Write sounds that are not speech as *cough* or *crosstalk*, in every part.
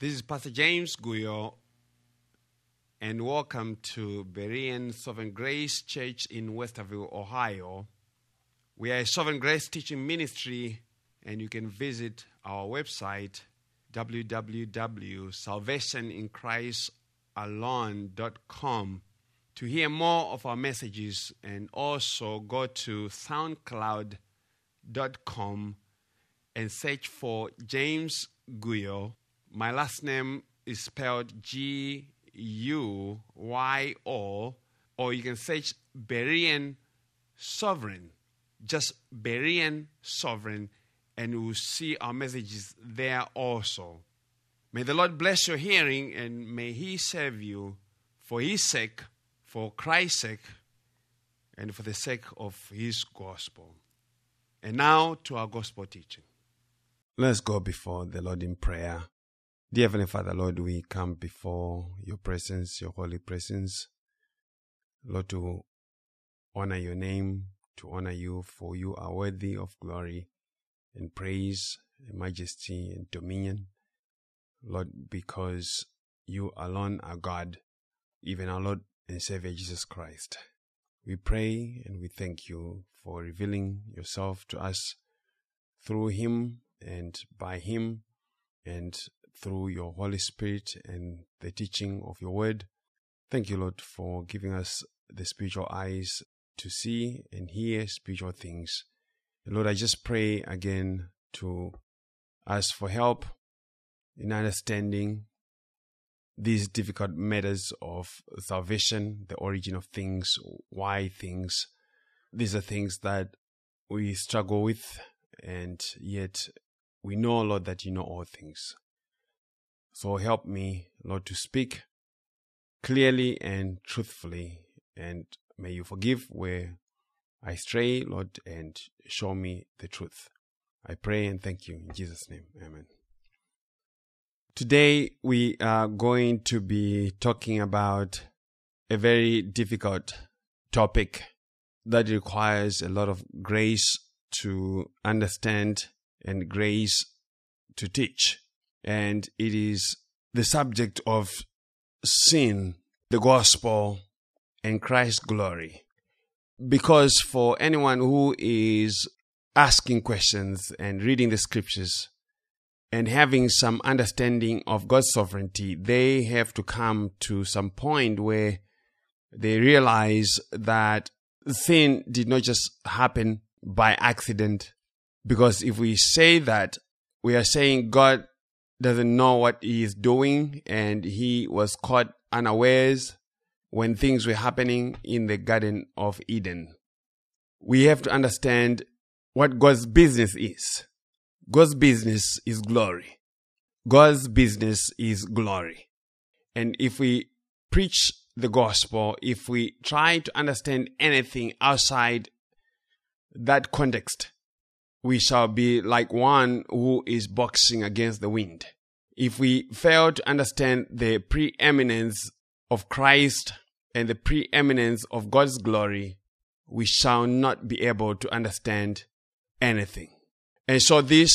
This is Pastor James Guyo, and welcome to Berean Sovereign Grace Church in Westerville, Ohio. We are a Sovereign Grace teaching ministry, and you can visit our website www.salvationinchristalone.com to hear more of our messages, and also go to soundcloud.com and search for James Guyo. My last name is spelled G U Y O, or you can search Berean Sovereign, just Berean Sovereign, and you will see our messages there also. May the Lord bless your hearing and may He serve you for His sake, for Christ's sake, and for the sake of His gospel. And now to our gospel teaching. Let's go before the Lord in prayer. Dear Heavenly Father, Lord, we come before your presence, your holy presence. Lord, to honor your name, to honor you, for you are worthy of glory and praise and majesty and dominion. Lord, because you alone are God, even our Lord and Savior Jesus Christ. We pray and we thank you for revealing yourself to us through Him and by Him and through your Holy Spirit and the teaching of your word. Thank you, Lord, for giving us the spiritual eyes to see and hear spiritual things. And Lord, I just pray again to ask for help in understanding these difficult matters of salvation, the origin of things, why things. These are things that we struggle with, and yet we know, Lord, that you know all things. So help me, Lord, to speak clearly and truthfully, and may you forgive where I stray, Lord, and show me the truth. I pray and thank you in Jesus' name. Amen. Today we are going to be talking about a very difficult topic that requires a lot of grace to understand and grace to teach. And it is the subject of sin, the gospel, and Christ's glory. Because for anyone who is asking questions and reading the scriptures and having some understanding of God's sovereignty, they have to come to some point where they realize that sin did not just happen by accident. Because if we say that, we are saying God doesn't know what he is doing and he was caught unawares when things were happening in the Garden of Eden. We have to understand what God's business is. God's business is glory. God's business is glory. And if we preach the gospel, if we try to understand anything outside that context, we shall be like one who is boxing against the wind. If we fail to understand the preeminence of Christ and the preeminence of God's glory, we shall not be able to understand anything. And so this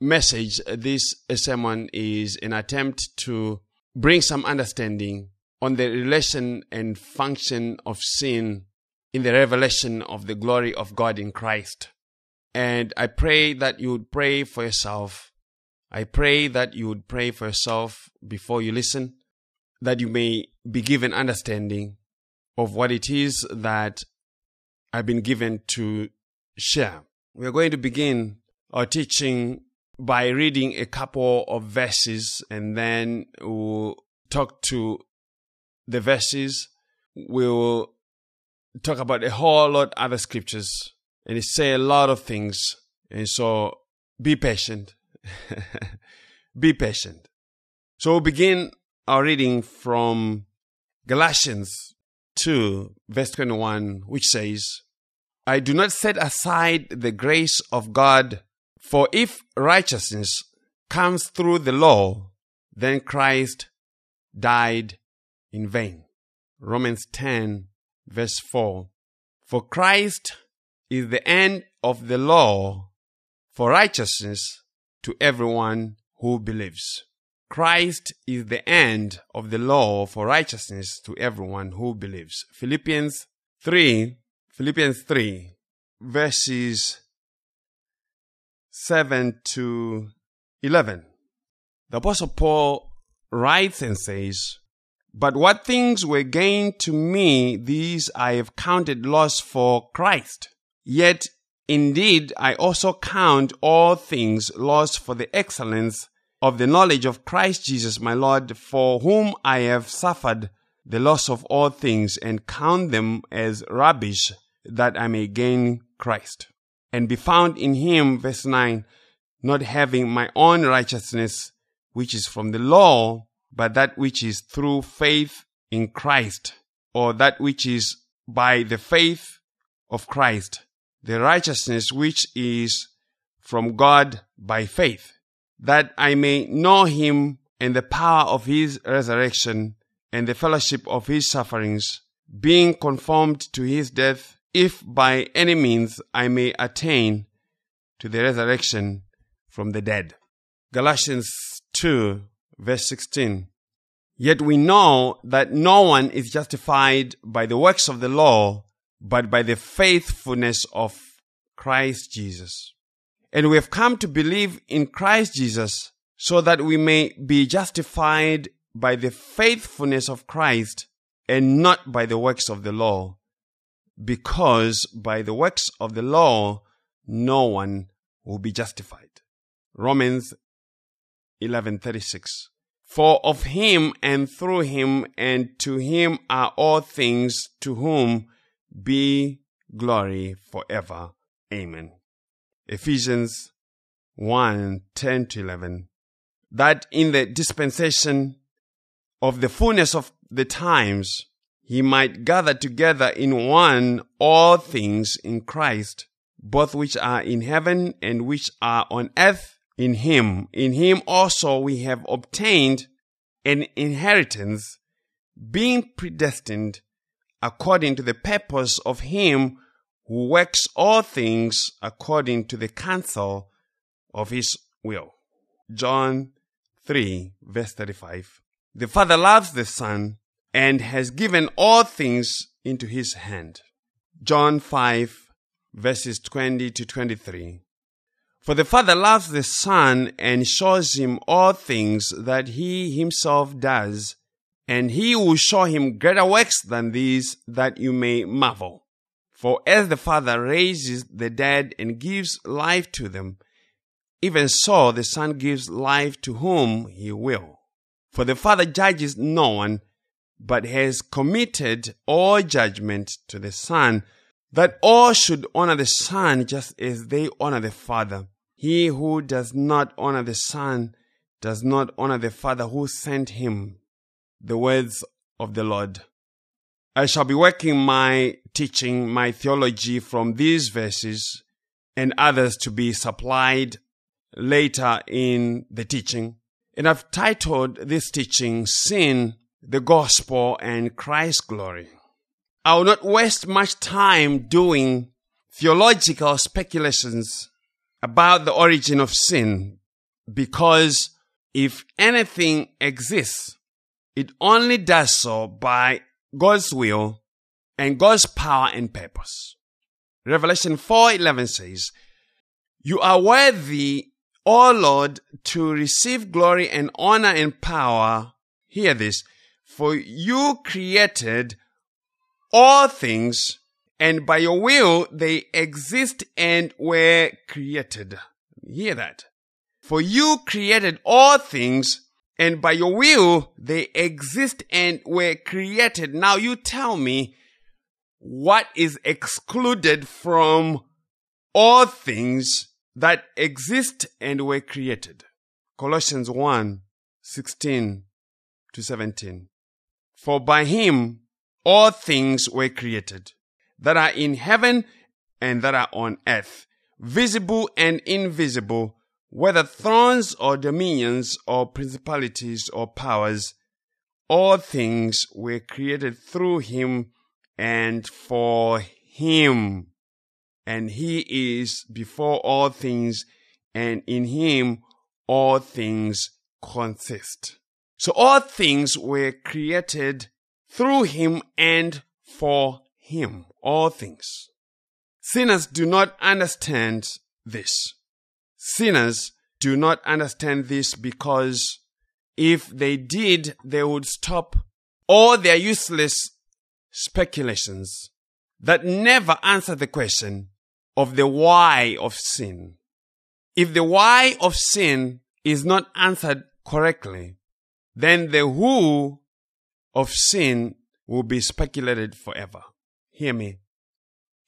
message, this sermon is an attempt to bring some understanding on the relation and function of sin in the revelation of the glory of God in Christ. And I pray that you would pray for yourself. I pray that you would pray for yourself before you listen, that you may be given understanding of what it is that I've been given to share. We are going to begin our teaching by reading a couple of verses and then we'll talk to the verses. We'll talk about a whole lot of other scriptures and it say a lot of things. And so be patient. *laughs* be patient. So we'll begin our reading from Galatians 2, verse 21, which says, I do not set aside the grace of God, for if righteousness comes through the law, then Christ died in vain. Romans 10, verse 4. For Christ is the end of the law for righteousness to everyone who believes. Christ is the end of the law for righteousness to everyone who believes. Philippians 3, Philippians 3, verses 7 to 11. The Apostle Paul writes and says, But what things were gained to me, these I have counted loss for Christ. Yet indeed I also count all things lost for the excellence of the knowledge of Christ Jesus my Lord, for whom I have suffered the loss of all things, and count them as rubbish, that I may gain Christ, and be found in him, verse 9, not having my own righteousness, which is from the law, but that which is through faith in Christ, or that which is by the faith of Christ, the righteousness which is from God by faith that I may know him and the power of his resurrection and the fellowship of his sufferings, being conformed to his death, if by any means I may attain to the resurrection from the dead. Galatians 2 verse 16. Yet we know that no one is justified by the works of the law, but by the faithfulness of Christ Jesus. And we have come to believe in Christ Jesus so that we may be justified by the faithfulness of Christ and not by the works of the law. Because by the works of the law, no one will be justified. Romans 11:36 For of him and through him and to him are all things to whom be glory forever. Amen. Ephesians 1 10 to 11, that in the dispensation of the fullness of the times, he might gather together in one all things in Christ, both which are in heaven and which are on earth in him. In him also we have obtained an inheritance, being predestined according to the purpose of him who works all things according to the counsel of his will. John 3 verse 35. The Father loves the Son and has given all things into his hand. John 5 verses 20 to 23. For the Father loves the Son and shows him all things that he himself does, and he will show him greater works than these that you may marvel. For as the Father raises the dead and gives life to them, even so the Son gives life to whom he will. For the Father judges no one, but has committed all judgment to the Son, that all should honor the Son just as they honor the Father. He who does not honor the Son does not honor the Father who sent him. The words of the Lord. I shall be working my teaching, my theology from these verses and others to be supplied later in the teaching. And I've titled this teaching Sin, the Gospel, and Christ's Glory. I will not waste much time doing theological speculations about the origin of sin because if anything exists, it only does so by God's will and God's power and purpose. Revelation 4:11 says, "You are worthy, O Lord, to receive glory and honor and power." Hear this, for you created all things, and by your will they exist and were created. Hear that. For you created all things, and by your will they exist and were created. Now you tell me what is excluded from all things that exist and were created. Colossians 1 16 to 17. For by him all things were created that are in heaven and that are on earth, visible and invisible whether thrones or dominions or principalities or powers, all things were created through him and for him. And he is before all things, and in him all things consist. So all things were created through him and for him. All things. Sinners do not understand this. Sinners do not understand this because if they did, they would stop all their useless speculations that never answer the question of the why of sin. If the why of sin is not answered correctly, then the who of sin will be speculated forever. Hear me.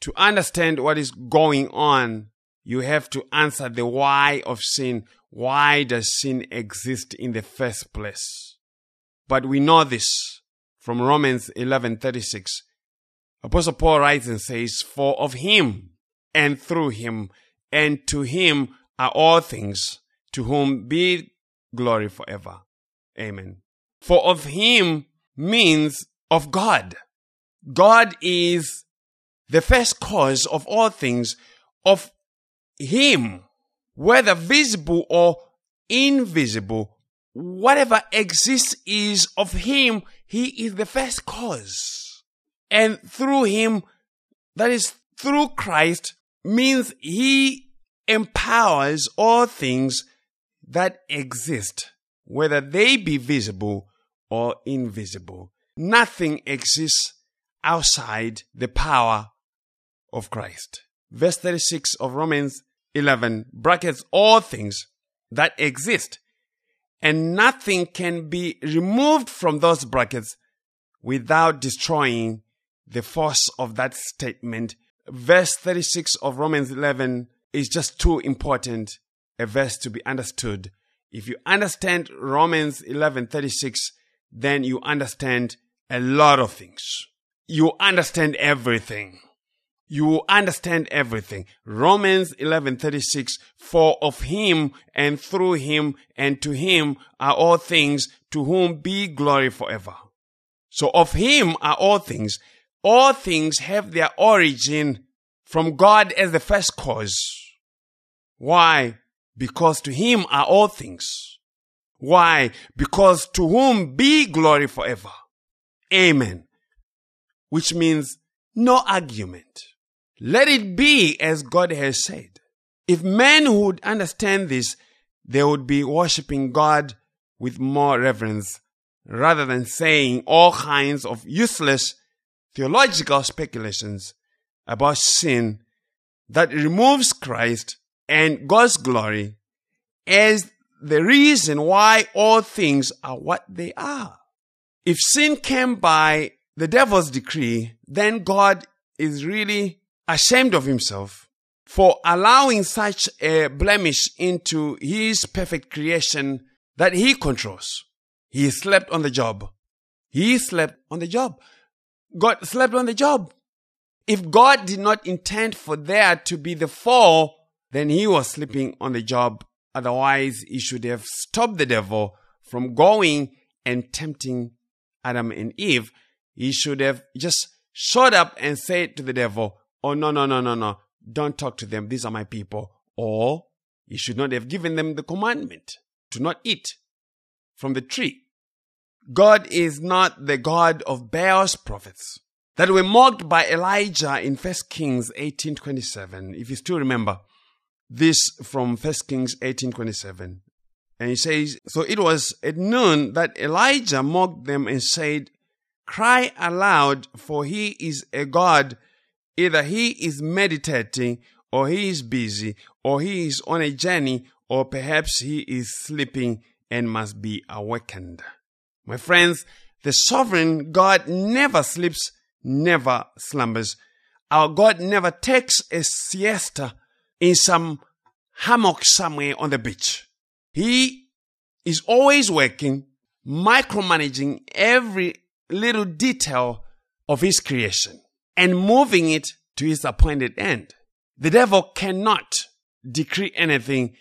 To understand what is going on, you have to answer the why of sin. Why does sin exist in the first place? But we know this from Romans 11:36. Apostle Paul writes and says, "For of him and through him and to him are all things, to whom be glory forever." Amen. For of him means of God. God is the first cause of all things, of him, whether visible or invisible, whatever exists is of him. He is the first cause. And through him, that is through Christ, means he empowers all things that exist, whether they be visible or invisible. Nothing exists outside the power of Christ. Verse 36 of Romans 11 brackets all things that exist and nothing can be removed from those brackets without destroying the force of that statement. Verse 36 of Romans 11 is just too important a verse to be understood. If you understand Romans 11:36, then you understand a lot of things. You understand everything you will understand everything. Romans 11:36 For of him and through him and to him are all things to whom be glory forever. So of him are all things. All things have their origin from God as the first cause. Why? Because to him are all things. Why? Because to whom be glory forever. Amen. Which means no argument. Let it be as God has said. If men would understand this, they would be worshiping God with more reverence rather than saying all kinds of useless theological speculations about sin that removes Christ and God's glory as the reason why all things are what they are. If sin came by the devil's decree, then God is really ashamed of himself for allowing such a blemish into his perfect creation that he controls. He slept on the job. He slept on the job. God slept on the job. If God did not intend for there to be the fall, then he was sleeping on the job. Otherwise, he should have stopped the devil from going and tempting Adam and Eve. He should have just showed up and said to the devil, Oh, no, no, no, no, no. Don't talk to them. These are my people. Or he should not have given them the commandment to not eat from the tree. God is not the God of Baal's prophets that were mocked by Elijah in 1 Kings 18:27. If you still remember this from 1 Kings 18:27. And he says, so it was at noon that Elijah mocked them and said, Cry aloud, for he is a God Either he is meditating, or he is busy, or he is on a journey, or perhaps he is sleeping and must be awakened. My friends, the sovereign God never sleeps, never slumbers. Our God never takes a siesta in some hammock somewhere on the beach. He is always working, micromanaging every little detail of his creation and moving it to his appointed end. The devil cannot decree anything.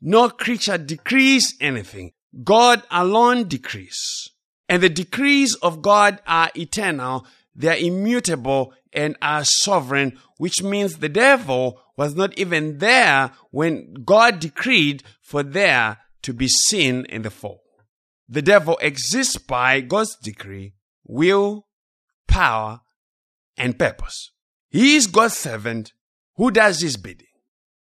No creature decrees anything. God alone decrees. And the decrees of God are eternal. They are immutable and are sovereign, which means the devil was not even there when God decreed for there to be sin in the fall. The devil exists by God's decree, will, power, and purpose. He is God's servant who does his bidding.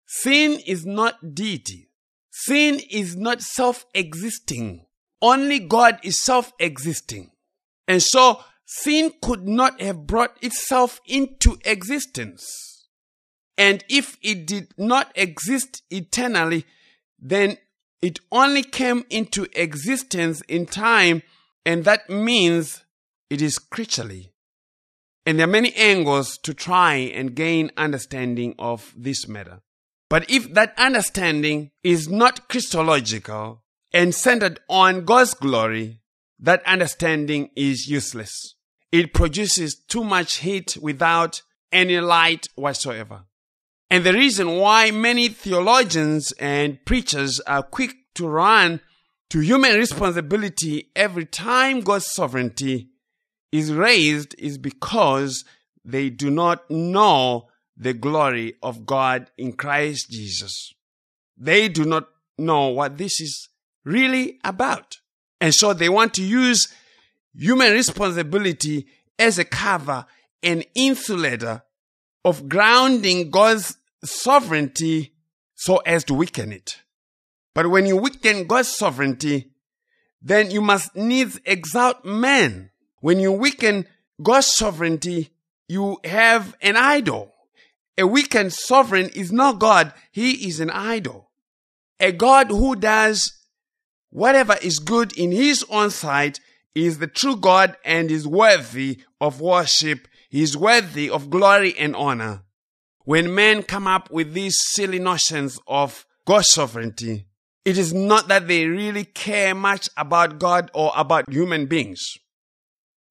Sin is not deity. Sin is not self-existing. Only God is self-existing. And so sin could not have brought itself into existence. And if it did not exist eternally, then it only came into existence in time, and that means it is creaturely. And there are many angles to try and gain understanding of this matter. But if that understanding is not Christological and centered on God's glory, that understanding is useless. It produces too much heat without any light whatsoever. And the reason why many theologians and preachers are quick to run to human responsibility every time God's sovereignty is raised is because they do not know the glory of God in Christ Jesus. They do not know what this is really about. And so they want to use human responsibility as a cover and insulator of grounding God's sovereignty so as to weaken it. But when you weaken God's sovereignty, then you must needs exalt man. When you weaken God's sovereignty, you have an idol. A weakened sovereign is not God, he is an idol. A God who does whatever is good in his own sight is the true God and is worthy of worship. He is worthy of glory and honor. When men come up with these silly notions of God's sovereignty, it is not that they really care much about God or about human beings,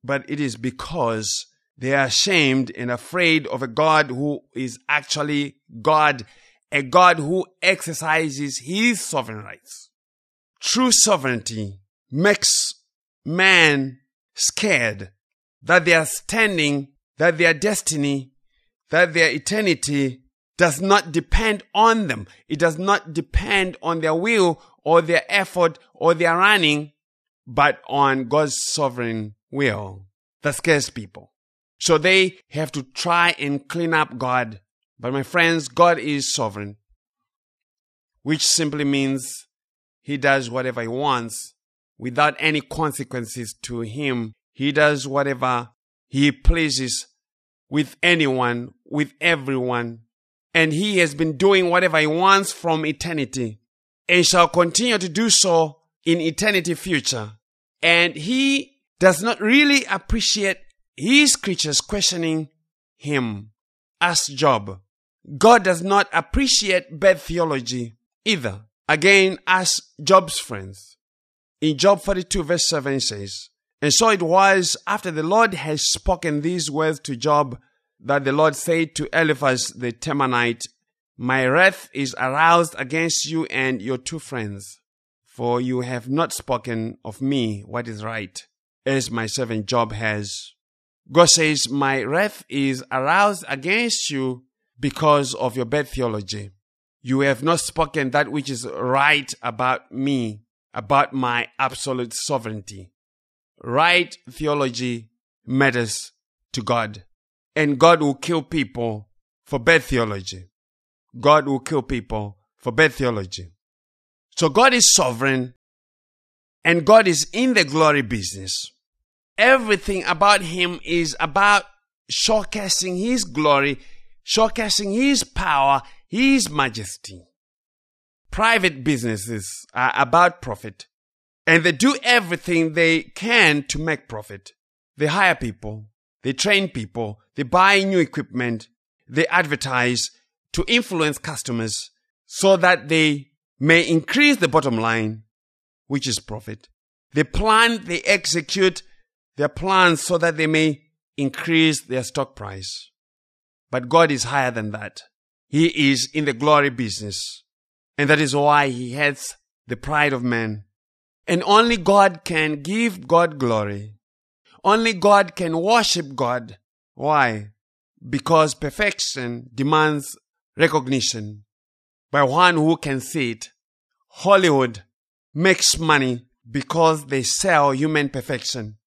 but it is because they are ashamed and afraid of a God who is actually God, a God who exercises his sovereign rights. True sovereignty makes man scared that their standing, that their destiny, that their eternity does not depend on them. It does not depend on their will or their effort or their running, but on God's sovereign will. That scares people. So they have to try and clean up God. But my friends, God is sovereign, which simply means he does whatever he wants without any consequences to him. He does whatever he pleases with anyone, with everyone. And he has been doing whatever he wants from eternity and shall continue to do so in eternity future. And he does not really appreciate his creatures questioning him. As Job. God does not appreciate bad theology either. Again, as Job's friends. In Job 42 verse 7 says, And so it was after the Lord had spoken these words to Job that the Lord said to Eliphaz the Temanite, My wrath is aroused against you and your two friends, for you have not spoken of me what is right, as my servant Job has. God says, My wrath is aroused against you because of your bad theology. You have not spoken that which is right about me, about my absolute sovereignty. Right theology matters to God. And God will kill people for bad theology. God will kill people for bad theology. So God is sovereign and God is in the glory business everything about him is about showcasing his glory, showcasing his power, his majesty. Private businesses are about profit and they do everything they can to make profit. They hire people, they train people, they buy new equipment, they advertise to influence customers so that they may increase the bottom line, which is profit. They plan, they execute, their plans so that they may increase their stock price. But God is higher than that. He is in the glory business. And that is why he hates the pride of man. And only God can give God glory. Only God can worship God. Why? Because perfection demands recognition by one who can see it. Hollywood makes money because they sell human perfection.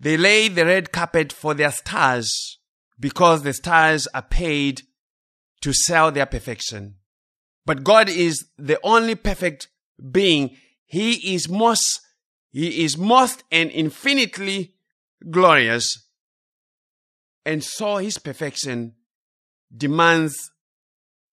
They lay the red carpet for their stars because the stars are paid to sell their perfection. But God is the only perfect being. He is most, He is most and infinitely glorious. And so His perfection demands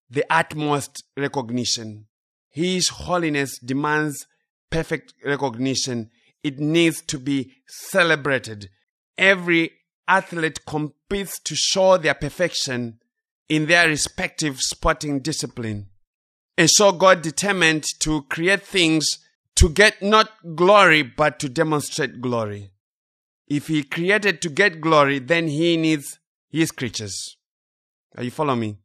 the utmost recognition. His holiness demands perfect recognition. It needs to be celebrated. Every athlete competes to show their perfection in their respective sporting discipline. And so God determined to create things to get not glory, but to demonstrate glory. If He created to get glory, then He needs His creatures. Are you following me?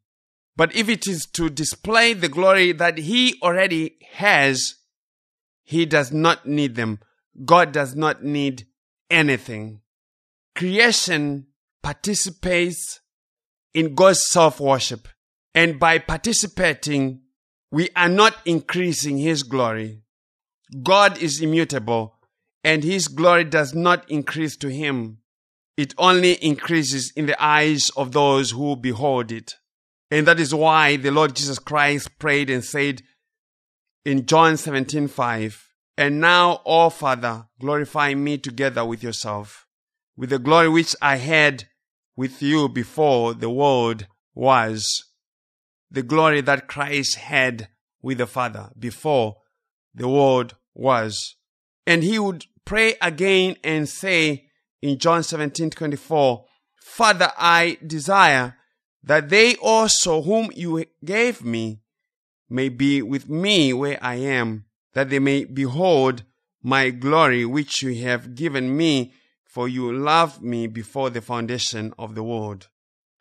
But if it is to display the glory that He already has, He does not need them. God does not need anything. Creation participates in God's self worship. And by participating, we are not increasing His glory. God is immutable and His glory does not increase to Him. It only increases in the eyes of those who behold it. And that is why the Lord Jesus Christ prayed and said in John 17 5, And now, O Father, glorify me together with yourself, with the glory which I had with you before the world was. The glory that Christ had with the Father before the world was. And he would pray again and say in John 17 24, Father, I desire that they also whom you gave me may be with me where I am, that they may behold my glory which you have given me, for you loved me before the foundation of the world.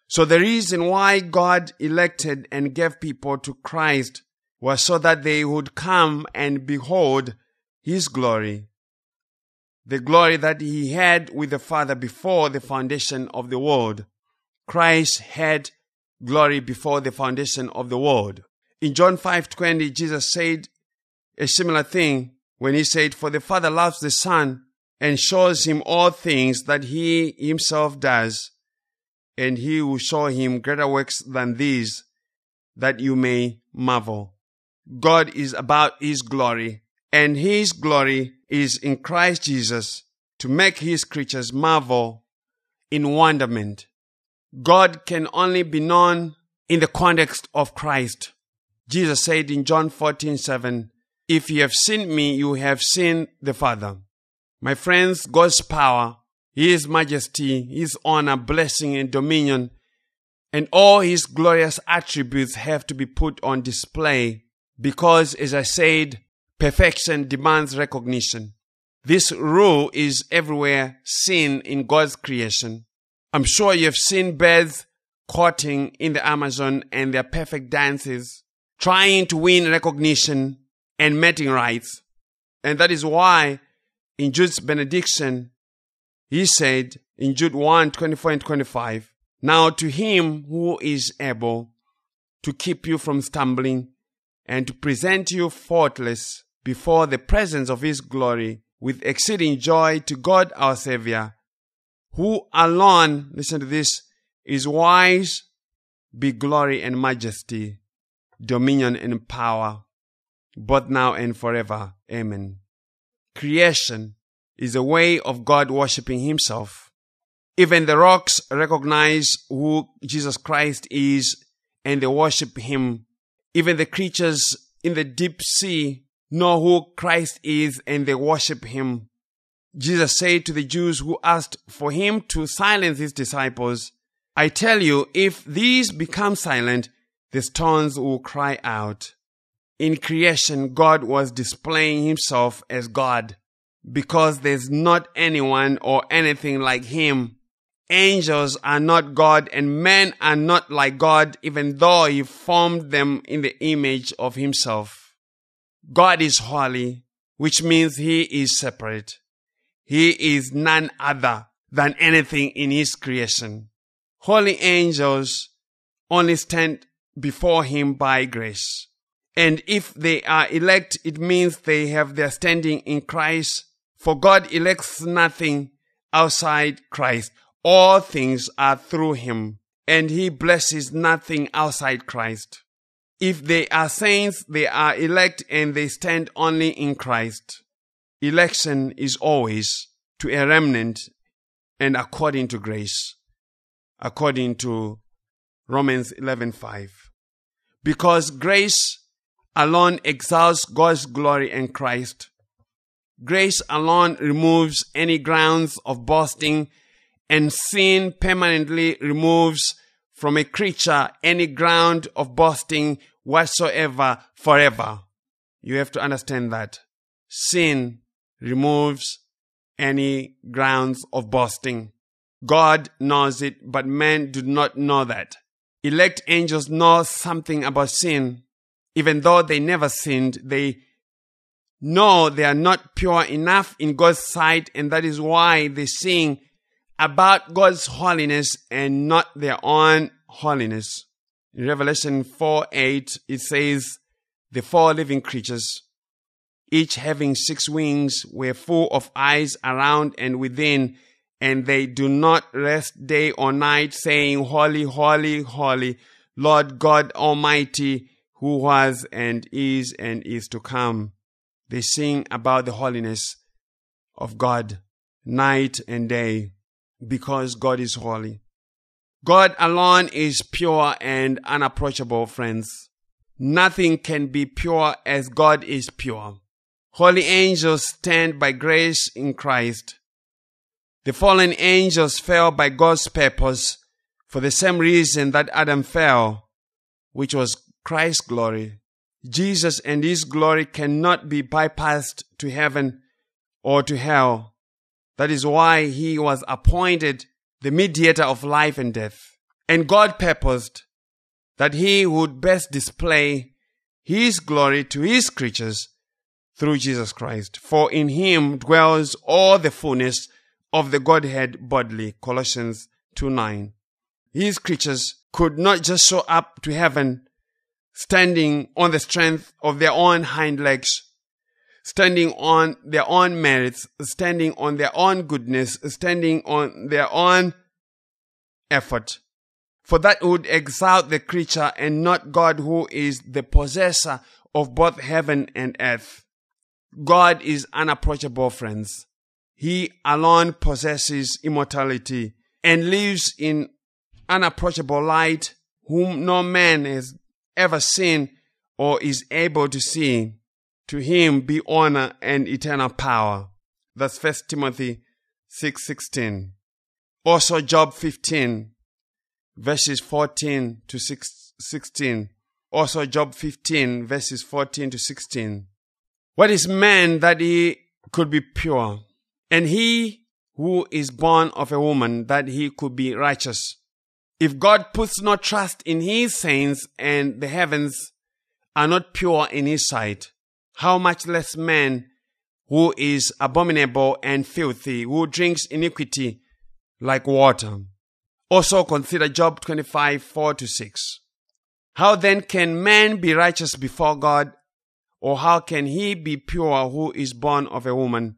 So the reason why God elected and gave people to Christ was so that they would come and behold his glory. The glory that he had with the Father before the foundation of the world. Christ had glory before the foundation of the world. In John 5:20 Jesus said a similar thing when he said for the father loves the son and shows him all things that he himself does and he will show him greater works than these that you may marvel. God is about his glory and his glory is in Christ Jesus to make his creatures marvel in wonderment. God can only be known in the context of Christ. Jesus said in John 14 7, If you have seen me, you have seen the Father. My friends, God's power, His majesty, His honor, blessing, and dominion, and all His glorious attributes have to be put on display because, as I said, perfection demands recognition. This rule is everywhere seen in God's creation. I'm sure you've seen birds courting in the Amazon and their perfect dances, trying to win recognition and mating rights. And that is why in Jude's benediction, he said in Jude 1 24 and 25, Now to him who is able to keep you from stumbling and to present you faultless before the presence of his glory with exceeding joy to God our Savior who alone, listen to this, is wise, be glory and majesty, dominion and power, both now and forever. Amen. Creation is a way of God worshiping Himself. Even the rocks recognize who Jesus Christ is and they worship Him. Even the creatures in the deep sea know who Christ is and they worship Him. Jesus said to the Jews who asked for him to silence his disciples, I tell you, if these become silent, the stones will cry out. In creation, God was displaying himself as God because there's not anyone or anything like him. Angels are not God and men are not like God, even though he formed them in the image of himself. God is holy, which means he is separate. He is none other than anything in His creation. Holy angels only stand before Him by grace. And if they are elect, it means they have their standing in Christ. For God elects nothing outside Christ. All things are through him, and he blesses nothing outside Christ. If they are saints, they are elect and they stand only in Christ. Election is always to a remnant and according to grace, according to Romans 11:5. Because grace alone exalts God's glory in Christ. Grace alone removes any grounds of boasting and sin permanently removes from a creature any ground of boasting whatsoever forever. You have to understand that. Sin removes any grounds of boasting. God knows it, but men do not know that. Elect angels know something about sin. Even though they never sinned, they know they are not pure enough in God's sight, and that is why they sing about God's holiness and not their own holiness. In Revelation 4 8, it says, The four living creatures, each having six wings, were full of eyes around and within, and they do not rest day or night, saying, Holy, holy, holy, Lord God Almighty, who was and is and is to come. They sing about the holiness of God night and day because God is holy. God alone is pure and unapproachable, friends. Nothing can be pure as God is pure. Holy angels stand by grace in Christ. The fallen angels fell by God's purpose for the same reason that Adam fell, which was Christ's glory. Jesus and his glory cannot be bypassed to heaven or to hell. That is why he was appointed the mediator of life and death. And God purposed that he would best display his glory to his creatures through Jesus Christ. For in him dwells all the fullness of the Godhead bodily. Colossians 2 9. His creatures could not just show up to heaven standing on the strength of their own hind legs standing on their own merits, standing on their own goodness, standing on their own effort. For that would exalt the creature and not God who is the possessor of both heaven and earth. God is unapproachable, friends. He alone possesses immortality and lives in unapproachable light, whom no man has ever seen or is able to see. To him be honor and eternal power. That's First Timothy 6:16. also Job 15 verses 14 to 16. Also Job 15 verses 14 to 16. What is man that he could be pure? And he who is born of a woman that he could be righteous. If God puts no trust in his saints and the heavens are not pure in his sight, how much less man who is abominable and filthy, who drinks iniquity like water. Also consider Job 25, 4 to 6. How then can man be righteous before God, or how can he be pure who is born of a woman?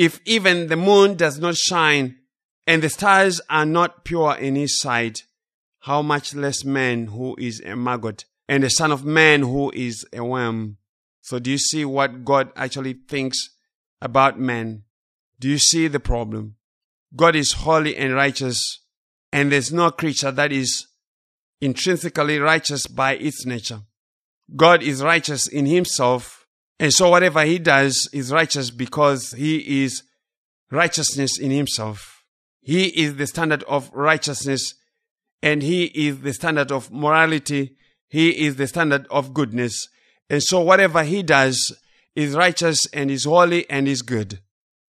If even the moon does not shine, and the stars are not pure in his sight, how much less man who is a maggot, and the son of man who is a worm? So, do you see what God actually thinks about man? Do you see the problem? God is holy and righteous, and there's no creature that is intrinsically righteous by its nature. God is righteous in himself, and so whatever he does is righteous because he is righteousness in himself. He is the standard of righteousness, and he is the standard of morality. He is the standard of goodness. And so whatever he does is righteous and is holy and is good.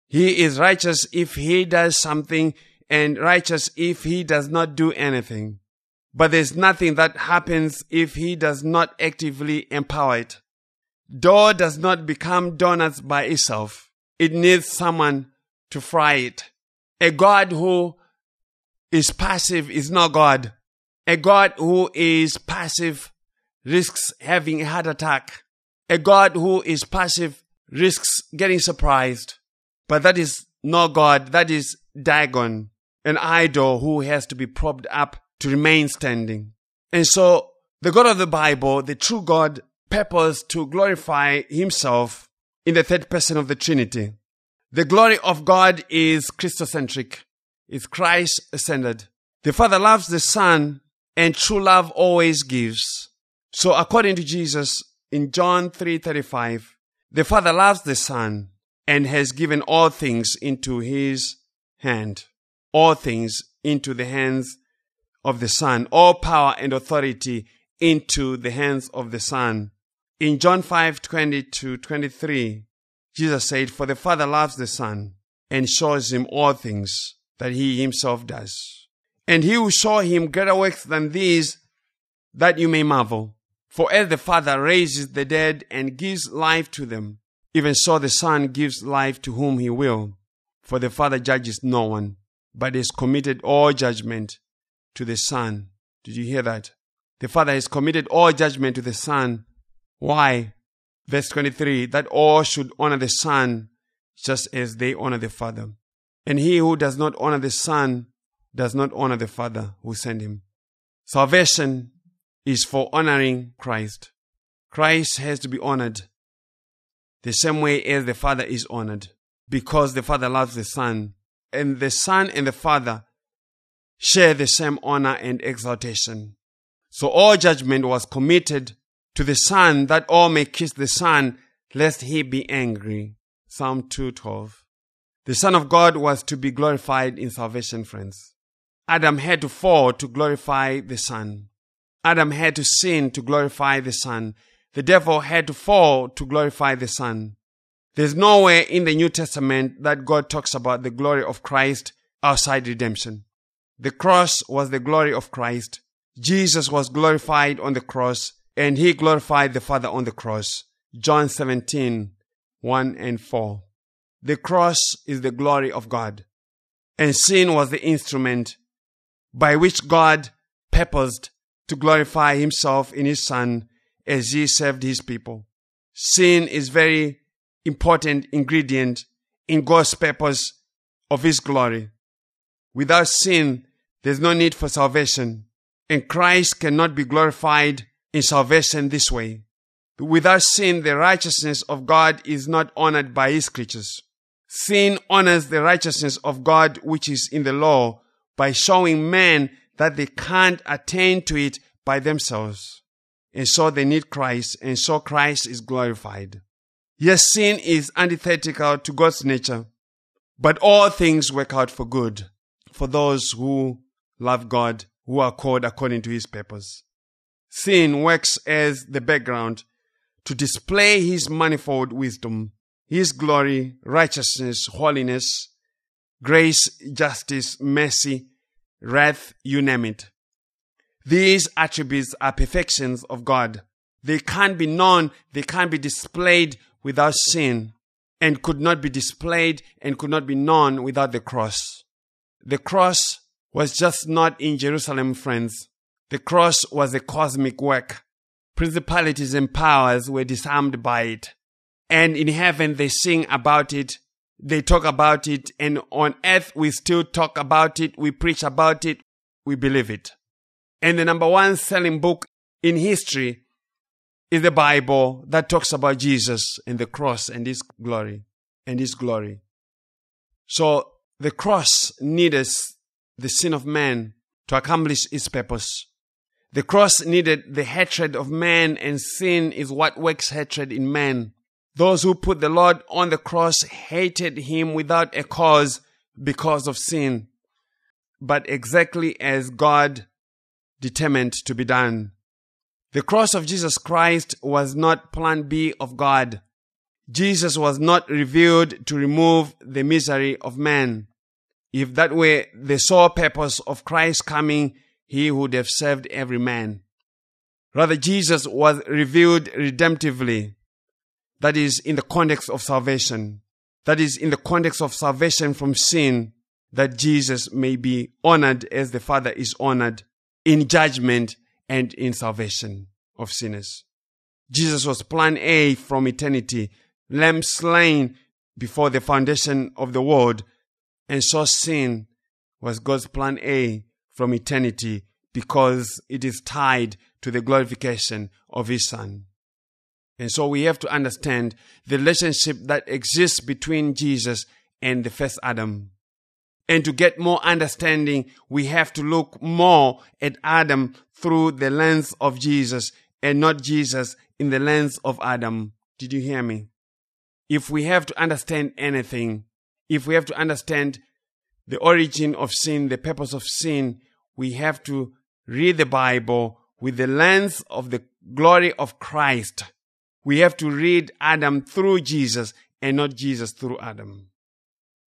He is righteous if he does something and righteous if he does not do anything. But there's nothing that happens if he does not actively empower it. Dough does not become donuts by itself. It needs someone to fry it. A God who is passive is not God. A God who is passive risks having a heart attack. A God who is passive risks getting surprised. But that is not God. That is Dagon, an idol who has to be propped up to remain standing. And so the God of the Bible, the true God, purpose to glorify himself in the third person of the Trinity. The glory of God is Christocentric, is Christ ascended. The Father loves the Son, and true love always gives. So according to Jesus in John 3:35, the Father loves the Son and has given all things into his hand. All things into the hands of the Son. All power and authority into the hands of the Son. In John 5 20 to 23, Jesus said, For the Father loves the Son and shows him all things that he himself does. And he will show him greater works than these that you may marvel. For as the Father raises the dead and gives life to them, even so the Son gives life to whom he will. For the Father judges no one, but has committed all judgment to the Son. Did you hear that? The Father has committed all judgment to the Son. Why? Verse 23 that all should honor the Son just as they honor the Father. And he who does not honor the Son does not honor the Father who sent him. Salvation is for honoring Christ. Christ has to be honored the same way as the Father is honored because the Father loves the Son. And the Son and the Father share the same honor and exaltation. So all judgment was committed to the Son that all may kiss the Son lest he be angry. Psalm 212. The Son of God was to be glorified in salvation, friends. Adam had to fall to glorify the Son. Adam had to sin to glorify the Son. The devil had to fall to glorify the Son. There's nowhere in the New Testament that God talks about the glory of Christ outside redemption. The cross was the glory of Christ. Jesus was glorified on the cross and he glorified the Father on the cross. John 17, 1 and 4. The cross is the glory of God. And sin was the instrument by which God purposed to glorify himself in his Son as he served his people. Sin is very important ingredient in God's purpose of his glory. Without sin, there's no need for salvation and Christ cannot be glorified in salvation this way. Without sin, the righteousness of God is not honored by his creatures. Sin honors the righteousness of God which is in the law by showing men that they can't attain to it by themselves. And so they need Christ, and so Christ is glorified. Yes, sin is antithetical to God's nature, but all things work out for good for those who love God who are called according to his purpose. Sin works as the background to display his manifold wisdom, his glory, righteousness, holiness, grace, justice, mercy, wrath, you name it. These attributes are perfections of God. They can't be known, they can't be displayed without sin, and could not be displayed and could not be known without the cross. The cross was just not in Jerusalem, friends. The cross was a cosmic work. Principalities and powers were disarmed by it. And in heaven, they sing about it. They talk about it. And on earth, we still talk about it. We preach about it. We believe it. And the number one selling book in history is the Bible that talks about Jesus and the cross and his glory and his glory. So the cross needed the sin of man to accomplish its purpose. The cross needed the hatred of man, and sin is what works hatred in man. Those who put the Lord on the cross hated him without a cause because of sin, but exactly as God determined to be done. The cross of Jesus Christ was not plan B of God. Jesus was not revealed to remove the misery of man. If that were the sole purpose of Christ's coming, he would have served every man. Rather, Jesus was revealed redemptively. That is in the context of salvation. That is in the context of salvation from sin, that Jesus may be honored as the Father is honored in judgment and in salvation. of sinners. Jesus was plan A from eternity, lamb slain before the foundation of the world, and so sin was God's plan A from eternity because it is tied to the glorification of His Son. And so we have to understand the relationship that exists between Jesus and the first Adam. And to get more understanding, we have to look more at Adam through the lens of Jesus and not Jesus in the lens of Adam. Did you hear me? If we have to understand anything, if we have to understand the origin of sin, the purpose of sin, we have to read the Bible with the lens of the glory of Christ. We have to read Adam through Jesus and not Jesus through Adam.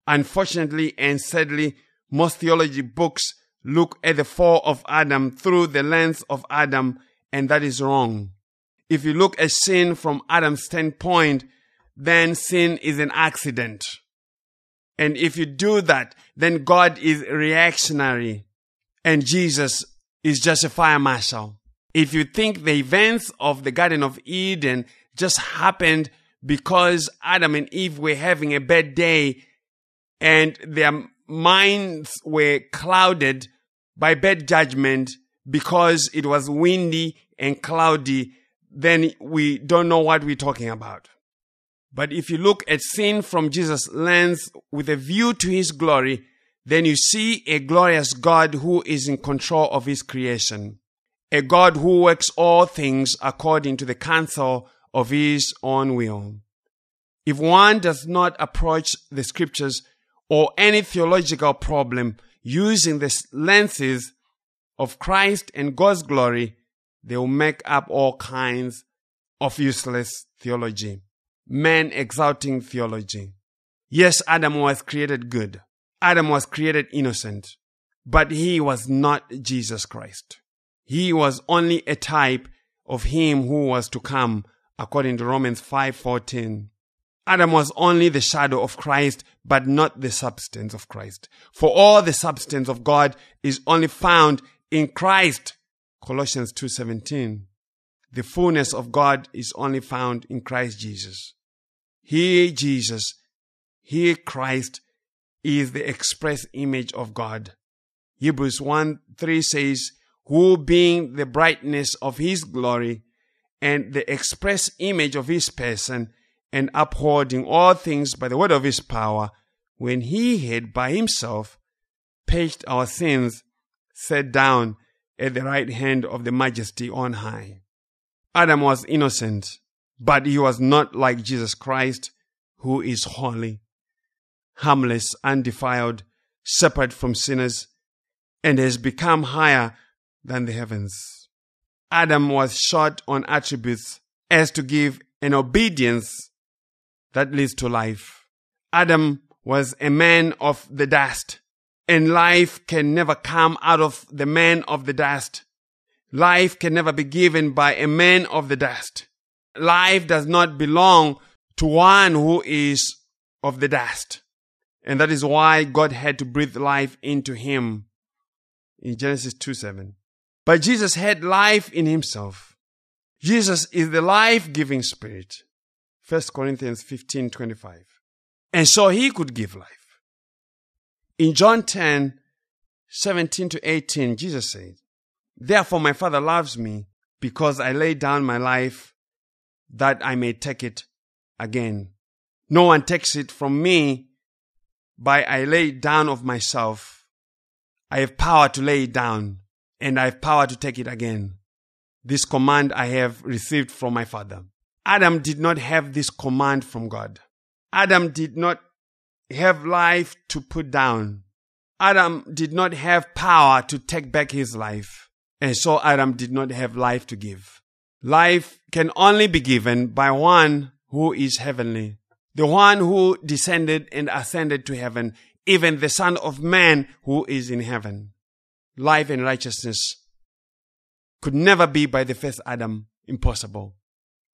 Unfortunately and sadly, most theology books look at the fall of Adam through the lens of Adam, and that is wrong. If you look at sin from Adam's standpoint, then sin is an accident. And if you do that, then God is reactionary and Jesus is just a fire marshal. If you think the events of the Garden of Eden just happened because Adam and Eve were having a bad day and their minds were clouded by bad judgment because it was windy and cloudy, then we don't know what we're talking about. But if you look at sin from Jesus' lens with a view to his glory, then you see a glorious God who is in control of his creation. A God who works all things according to the counsel of his own will. If one does not approach the scriptures or any theological problem using the lenses of Christ and God's glory, they will make up all kinds of useless theology man exalting theology. Yes, Adam was created good. Adam was created innocent, but he was not Jesus Christ. He was only a type of him who was to come according to Romans 5:14. Adam was only the shadow of Christ, but not the substance of Christ. For all the substance of God is only found in Christ. Colossians 2:17. The fullness of God is only found in Christ Jesus. He, Jesus, he, Christ, is the express image of God. Hebrews 1 3 says, Who being the brightness of his glory and the express image of his person, and upholding all things by the word of his power, when he had by himself paged our sins, sat down at the right hand of the majesty on high. Adam was innocent, but he was not like Jesus Christ, who is holy, harmless, undefiled, separate from sinners, and has become higher than the heavens. Adam was short on attributes as to give an obedience that leads to life. Adam was a man of the dust, and life can never come out of the man of the dust. Life can never be given by a man of the dust. Life does not belong to one who is of the dust. And that is why God had to breathe life into him in Genesis 2 7. But Jesus had life in himself. Jesus is the life giving spirit. 1 Corinthians 15 25. And so he could give life. In John 10 17 to 18, Jesus said, Therefore, my Father loves me because I lay down my life that I may take it again. No one takes it from me, but I lay it down of myself. I have power to lay it down, and I have power to take it again. This command I have received from my Father. Adam did not have this command from God. Adam did not have life to put down. Adam did not have power to take back his life. And so Adam did not have life to give. Life can only be given by one who is heavenly, the one who descended and ascended to heaven, even the Son of Man who is in heaven. Life and righteousness could never be by the first Adam. Impossible.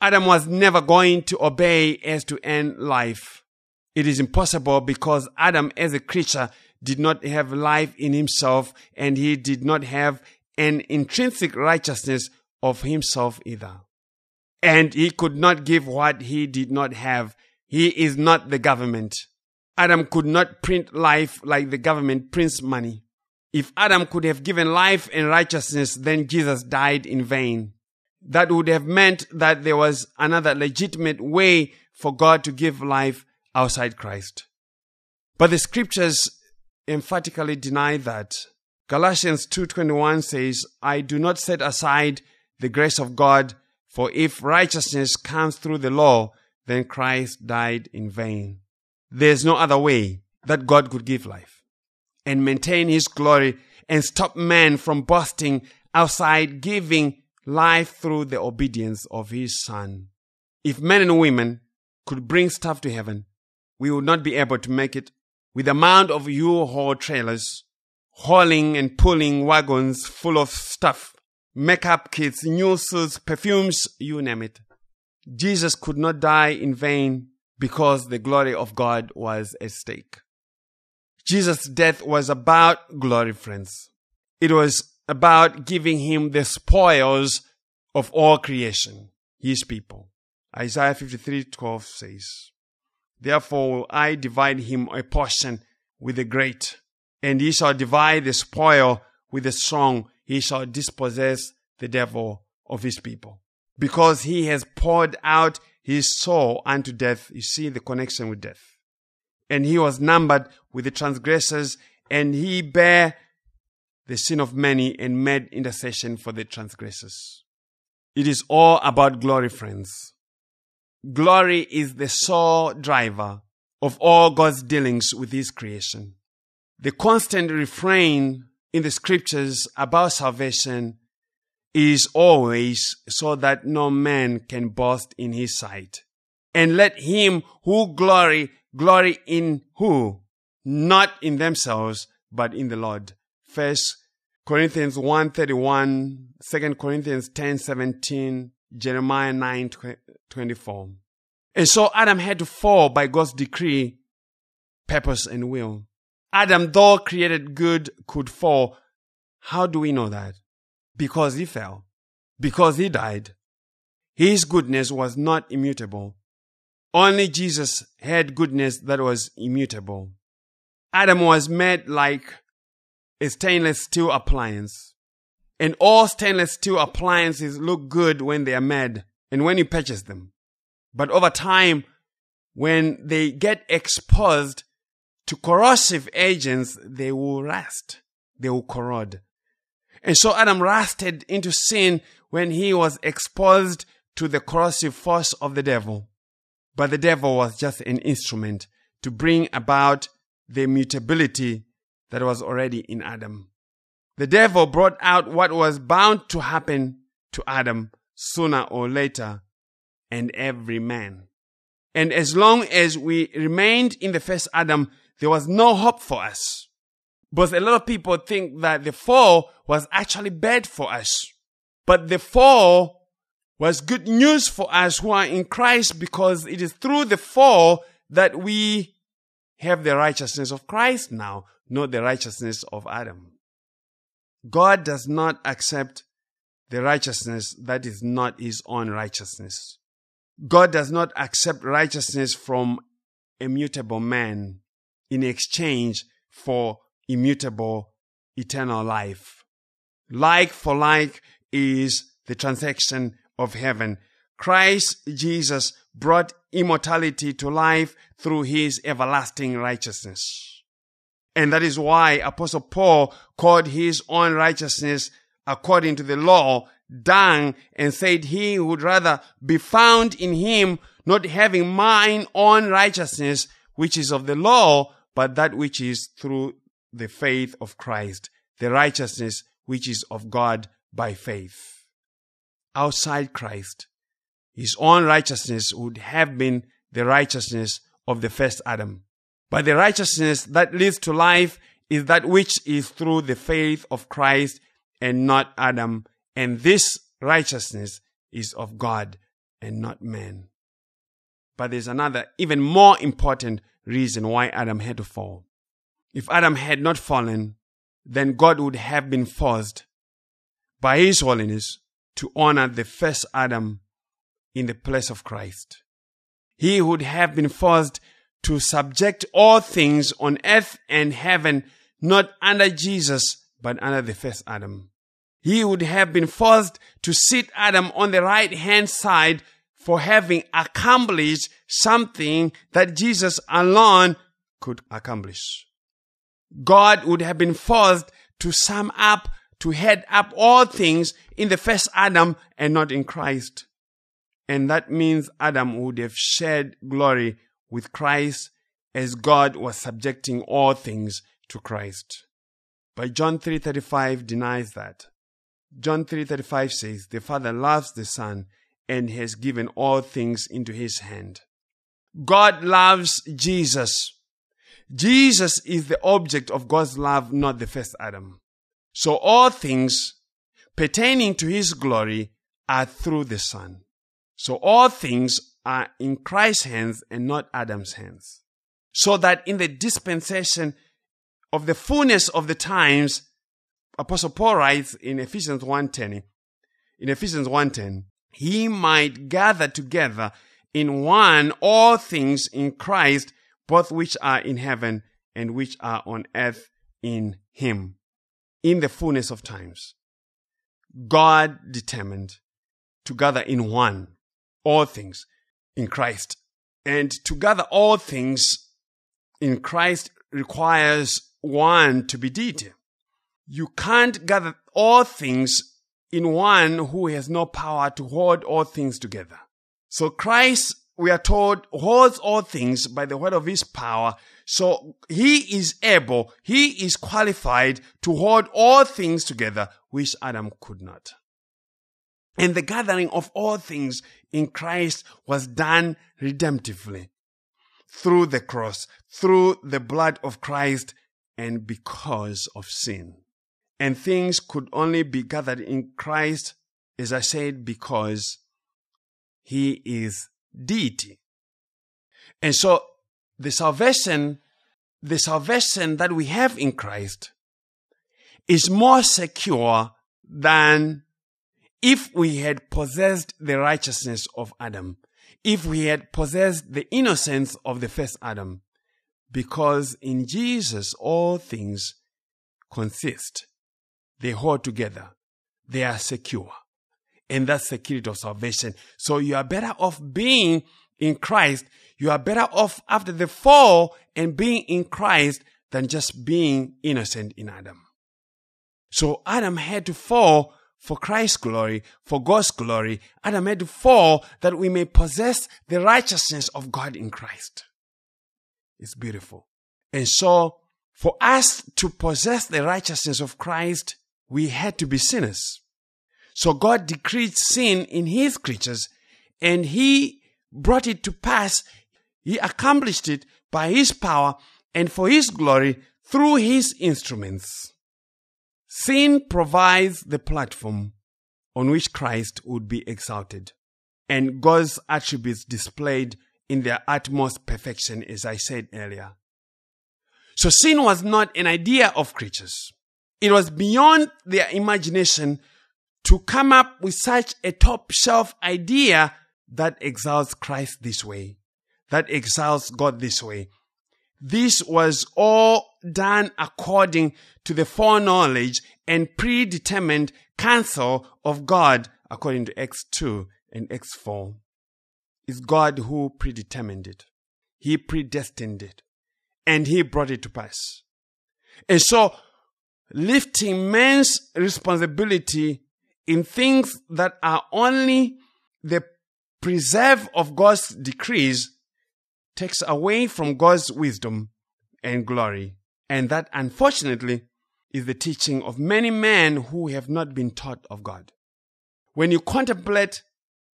Adam was never going to obey as to end life. It is impossible because Adam as a creature did not have life in himself and he did not have an intrinsic righteousness of himself either. And he could not give what he did not have. He is not the government. Adam could not print life like the government prints money. If Adam could have given life and righteousness, then Jesus died in vain. That would have meant that there was another legitimate way for God to give life outside Christ. But the scriptures emphatically deny that. Galatians 2:21 says, "I do not set aside the grace of God, for if righteousness comes through the law, then Christ died in vain." There's no other way that God could give life and maintain his glory and stop man from busting outside giving life through the obedience of his son. If men and women could bring stuff to heaven, we would not be able to make it with the amount of U-Haul trailers hauling and pulling wagons full of stuff, makeup kits, new suits, perfumes, you name it. Jesus could not die in vain because the glory of God was at stake. Jesus' death was about glory, friends. It was about giving him the spoils of all creation, his people. Isaiah 53 12 says, Therefore will I divide him a portion with the great, and he shall divide the spoil with the strong. He shall dispossess the devil of his people. Because he has poured out his soul unto death. You see the connection with death. And he was numbered with the transgressors, and he bare the sin of many and made intercession for the transgressors. It is all about glory, friends. Glory is the sole driver of all God's dealings with His creation. The constant refrain in the scriptures about salvation is always so that no man can boast in his sight. And let him who glory, glory in who? Not in themselves, but in the Lord. First Corinthians 1 31, 2 Corinthians 10 17, Jeremiah 9 24. And so Adam had to fall by God's decree, purpose, and will. Adam, though created good, could fall. How do we know that? Because he fell. Because he died. His goodness was not immutable. Only Jesus had goodness that was immutable. Adam was made like a stainless steel appliance. And all stainless steel appliances look good when they are made and when you purchase them. But over time, when they get exposed to corrosive agents, they will rust. They will corrode. And so Adam rusted into sin when he was exposed to the corrosive force of the devil. But the devil was just an instrument to bring about the mutability that was already in Adam. The devil brought out what was bound to happen to Adam sooner or later and every man. And as long as we remained in the first Adam, there was no hope for us. But a lot of people think that the fall was actually bad for us. But the fall was good news for us who are in Christ because it is through the fall that we have the righteousness of Christ now, not the righteousness of Adam. God does not accept the righteousness that is not his own righteousness. God does not accept righteousness from immutable man in exchange for immutable eternal life. Like for like is the transaction of heaven. Christ Jesus brought immortality to life through his everlasting righteousness. And that is why Apostle Paul called his own righteousness according to the law dung and said he would rather be found in him not having mine own righteousness which is of the law but that which is through the faith of Christ the righteousness which is of God by faith outside Christ his own righteousness would have been the righteousness of the first Adam but the righteousness that leads to life is that which is through the faith of Christ and not Adam and this righteousness is of God and not man. But there's another, even more important reason why Adam had to fall. If Adam had not fallen, then God would have been forced by his holiness to honor the first Adam in the place of Christ. He would have been forced to subject all things on earth and heaven, not under Jesus, but under the first Adam. He would have been forced to sit Adam on the right hand side for having accomplished something that Jesus alone could accomplish. God would have been forced to sum up, to head up all things in the first Adam and not in Christ. And that means Adam would have shared glory with Christ as God was subjecting all things to Christ. But John 3:35 denies that. John 3:35 says, "The Father loves the Son and has given all things into his hand." God loves Jesus. Jesus is the object of God's love, not the first Adam. So all things pertaining to his glory are through the Son. So all things are in Christ's hands and not Adam's hands. So that in the dispensation of the fullness of the times, Apostle Paul writes in Ephesians 1.10, in Ephesians 1.10, he might gather together in one all things in Christ, both which are in heaven and which are on earth in him, in the fullness of times. God determined to gather in one all things in Christ. And to gather all things in Christ requires one to be deity. You can't gather all things in one who has no power to hold all things together. So Christ, we are told, holds all things by the word of his power. So he is able, he is qualified to hold all things together, which Adam could not. And the gathering of all things in Christ was done redemptively through the cross, through the blood of Christ, and because of sin. And things could only be gathered in Christ, as I said, because he is deity. And so the salvation, the salvation that we have in Christ is more secure than if we had possessed the righteousness of Adam, if we had possessed the innocence of the first Adam, because in Jesus all things consist. They hold together. They are secure. And that's security of salvation. So you are better off being in Christ. You are better off after the fall and being in Christ than just being innocent in Adam. So Adam had to fall for Christ's glory, for God's glory. Adam had to fall that we may possess the righteousness of God in Christ. It's beautiful. And so, for us to possess the righteousness of Christ, we had to be sinners. So God decreed sin in his creatures and he brought it to pass. He accomplished it by his power and for his glory through his instruments. Sin provides the platform on which Christ would be exalted and God's attributes displayed in their utmost perfection, as I said earlier. So sin was not an idea of creatures. It was beyond their imagination to come up with such a top shelf idea that exalts Christ this way, that exalts God this way. This was all done according to the foreknowledge and predetermined counsel of God according to Acts 2 and Acts 4 is God who predetermined it. He predestined it. And He brought it to pass. And so, lifting man's responsibility in things that are only the preserve of God's decrees takes away from God's wisdom and glory. And that, unfortunately, is the teaching of many men who have not been taught of God. When you contemplate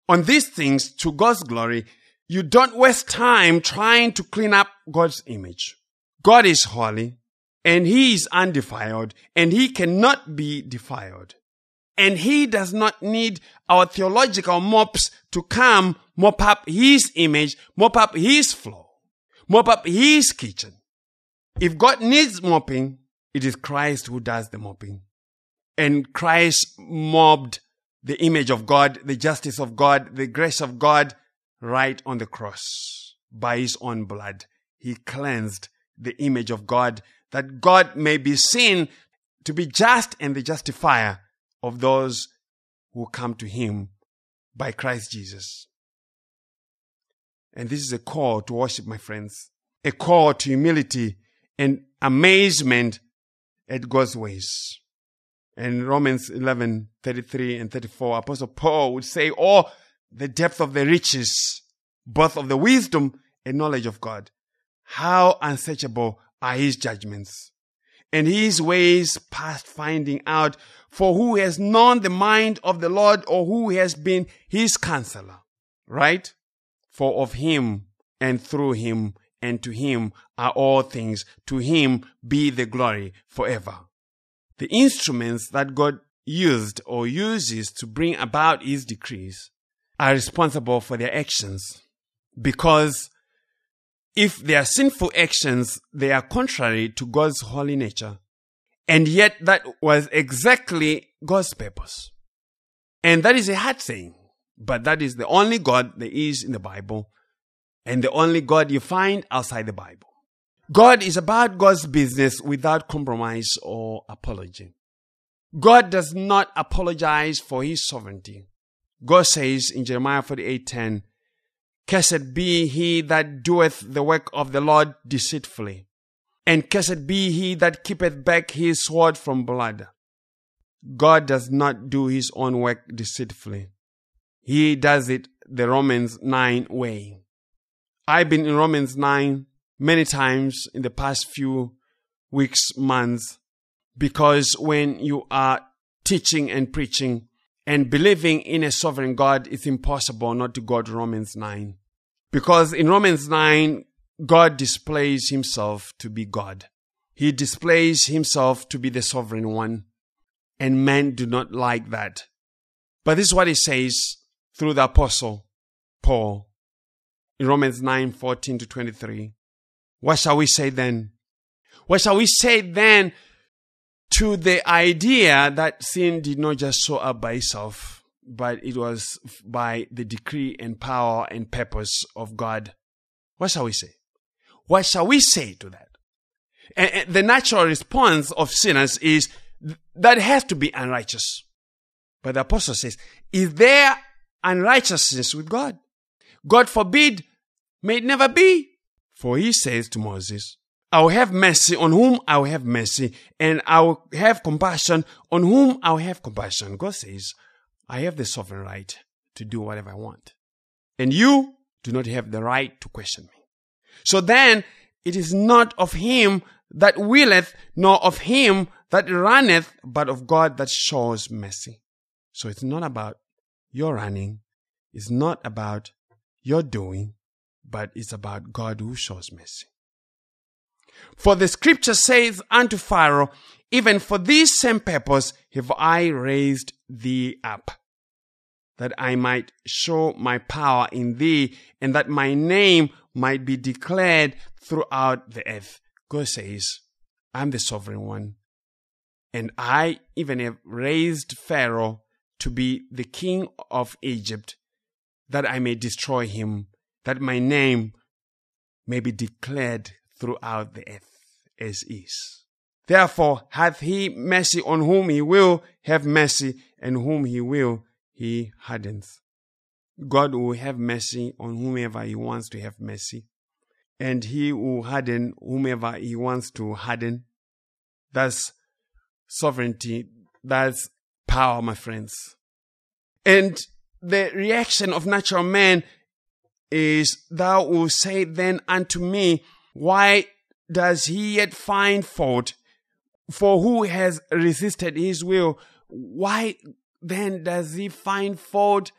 on these things to God's glory, you don't waste time trying to clean up God's image. God is holy and he is undefiled and he cannot be defiled. And he does not need our theological mops to come mop up his image, mop up his floor, mop up his kitchen. If God needs mopping, it is Christ who does the mopping. And Christ mopped the image of God, the justice of God, the grace of God right on the cross by his own blood. He cleansed the image of God that God may be seen to be just and the justifier of those who come to him by Christ Jesus. And this is a call to worship, my friends, a call to humility and amazement at God's ways. In Romans 11, 33 and 34, Apostle Paul would say, Oh, the depth of the riches, both of the wisdom and knowledge of God. How unsearchable are his judgments and his ways past finding out. For who has known the mind of the Lord or who has been his counselor? Right? For of him and through him and to him are all things. To him be the glory forever. The instruments that God used or uses to bring about his decrees are responsible for their actions because if they are sinful actions, they are contrary to God's holy nature. And yet that was exactly God's purpose. And that is a hard thing, but that is the only God there is in the Bible and the only God you find outside the Bible. God is about God's business without compromise or apology. God does not apologize for his sovereignty. God says in Jeremiah 48:10, Cursed be he that doeth the work of the Lord deceitfully, and cursed be he that keepeth back his sword from blood. God does not do his own work deceitfully. He does it the Romans 9 way. I've been in Romans 9 many times in the past few weeks, months, because when you are teaching and preaching and believing in a sovereign God, it's impossible not to go to Romans 9. Because in Romans 9, God displays himself to be God. He displays himself to be the sovereign one. And men do not like that. But this is what he says through the apostle Paul in Romans 9 14 to 23. What shall we say then? What shall we say then to the idea that sin did not just show up by itself, but it was by the decree and power and purpose of God? What shall we say? What shall we say to that? And, the natural response of sinners is that has to be unrighteous. But the apostle says, is there unrighteousness with God? God forbid, may it never be. For he says to Moses, I will have mercy on whom I will have mercy, and I will have compassion on whom I will have compassion. God says, I have the sovereign right to do whatever I want. And you do not have the right to question me. So then, it is not of him that willeth, nor of him that runneth, but of God that shows mercy. So it's not about your running. It's not about your doing, but it's about God who shows mercy. For the scripture says unto Pharaoh, even for this same purpose have I raised thee up, that I might show my power in thee, and that my name might be declared throughout the earth. God says, I'm the sovereign one. And I even have raised Pharaoh to be the king of Egypt, that I may destroy him, that my name may be declared throughout the earth as is. Therefore hath he mercy on whom he will have mercy, and whom he will he hardens. God will have mercy on whomever he wants to have mercy and he will harden whomever he wants to harden. That's sovereignty. That's power, my friends. And the reaction of natural man is, Thou wilt say then unto me, Why does he yet find fault? For who has resisted his will? Why then does he find fault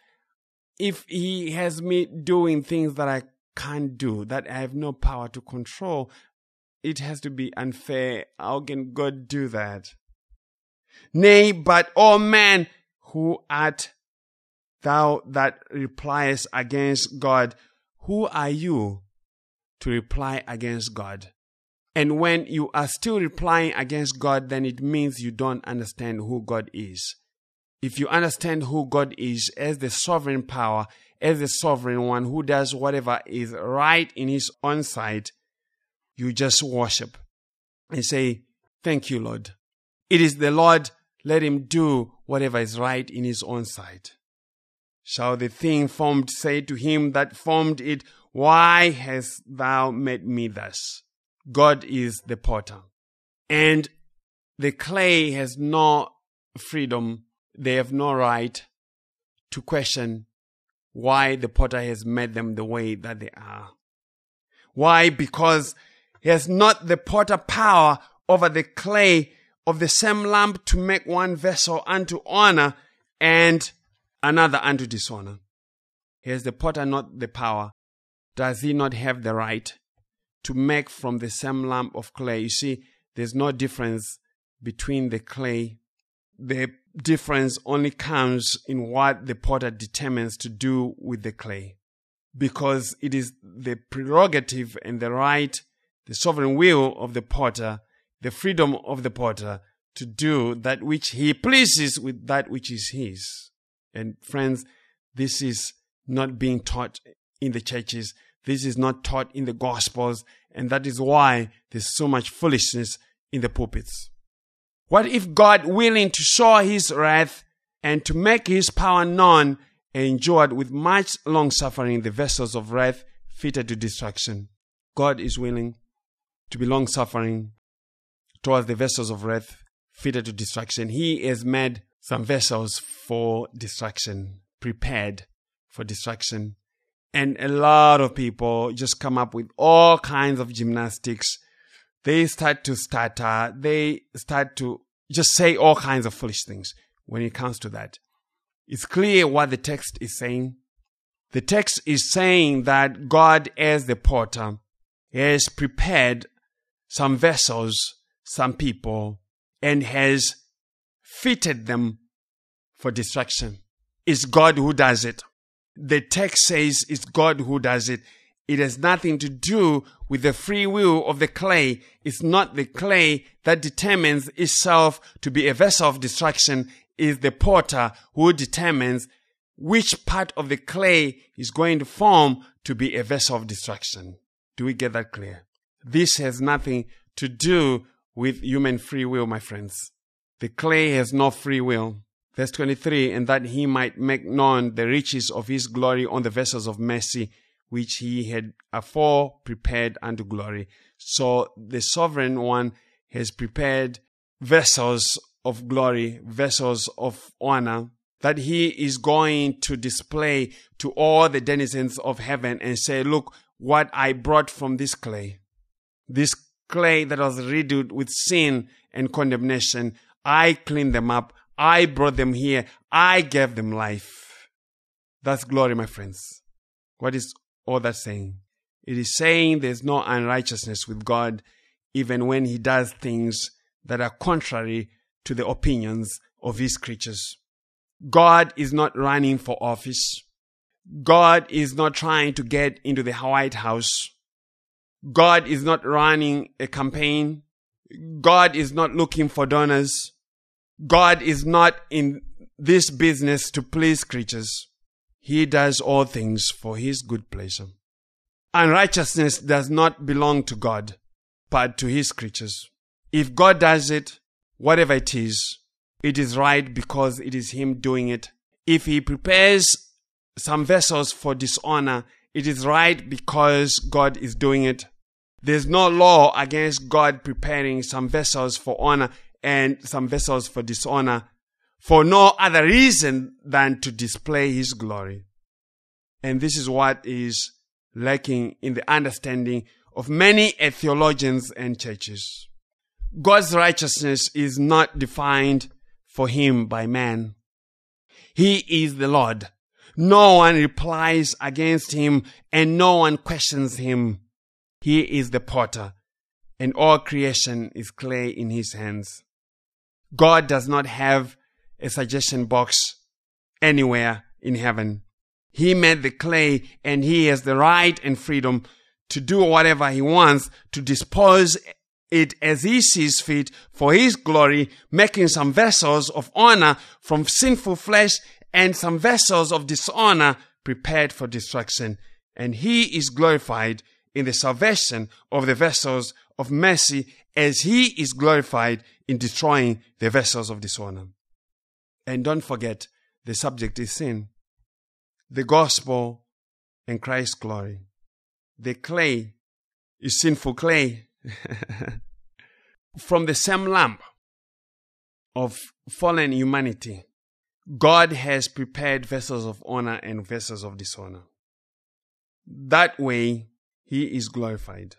if he has me doing things that I can't do, that I have no power to control, it has to be unfair. How can God do that? Nay, but, O man, who art thou that repliest against God, who are you to reply against God? And when you are still replying against God, then it means you don't understand who God is. if you understand who God is as the sovereign power, as the sovereign one who does whatever is right in his own sight, you just worship and say, Thank you, Lord. It is the Lord, let him do whatever is right in his own sight. Shall the thing formed say to him that formed it, Why hast thou made me thus? God is the potter. And the clay has no freedom, they have no right to question why the potter has made them the way that they are. Why? Because he has not the potter power over the clay of the same lump to make one vessel unto honor and another unto dishonor. He has the potter not the power. Does he not have the right to make from the same lump of clay? You see, there's no difference between the clay. The difference only comes in what the potter determines to do with the clay. Because it is the prerogative and the right, the sovereign will of the potter, the freedom of the potter to do that which he pleases with that which is his. And friends, this is not being taught in the churches. This is not taught in the gospels. And that is why there's so much foolishness in the pulpits. What if God, willing to show his wrath and to make his power known, endured with much long suffering the vessels of wrath fitted to destruction? God is willing to be long suffering towards the vessels of wrath fitted to destruction. He has made some vessels for destruction, prepared for destruction. And a lot of people just come up with all kinds of gymnastics. They start to stutter. They start to just say all kinds of foolish things when it comes to that. It's clear what the text is saying. The text is saying that God, as the potter, has prepared some vessels, some people, and has fitted them for destruction. It's God who does it. The text says it's God who does it. It has nothing to do with the free will of the clay. It's not the clay that determines itself to be a vessel of destruction. It's the potter who determines which part of the clay is going to form to be a vessel of destruction. Do we get that clear? This has nothing to do with human free will, my friends. The clay has no free will. Verse 23, and that he might make known the riches of his glory on the vessels of mercy, which he had afore prepared unto glory. So the sovereign one has prepared vessels of glory, vessels of honor, that he is going to display to all the denizens of heaven and say, Look what I brought from this clay. This clay that was riddled with sin and condemnation. I cleaned them up. I brought them here. I gave them life. That's glory, my friends. What is all that saying? It is saying there's no unrighteousness with God, even when He does things that are contrary to the opinions of His creatures. God is not running for office. God is not trying to get into the White House. God is not running a campaign. God is not looking for donors. God is not in this business to please creatures. He does all things for his good pleasure. Unrighteousness does not belong to God, but to his creatures. If God does it, whatever it is, it is right because it is him doing it. If he prepares some vessels for dishonor, it is right because God is doing it. There's no law against God preparing some vessels for honor and some vessels for dishonor for no other reason than to display his glory. And this is what is lacking in the understanding of many theologians and churches. God's righteousness is not defined for him by man. He is the Lord. No one replies against him and no one questions him. He is the potter and all creation is clay in his hands. God does not have a suggestion box anywhere in heaven. He made the clay and he has the right and freedom to do whatever he wants to dispose it as he sees fit for his glory, making some vessels of honor from sinful flesh and some vessels of dishonor prepared for destruction. And he is glorified in the salvation of the vessels of mercy as he is glorified in destroying the vessels of dishonor. And don't forget, the subject is sin, the gospel, and Christ's glory. The clay is sinful clay. *laughs* From the same lamp of fallen humanity, God has prepared vessels of honor and vessels of dishonor. That way, He is glorified.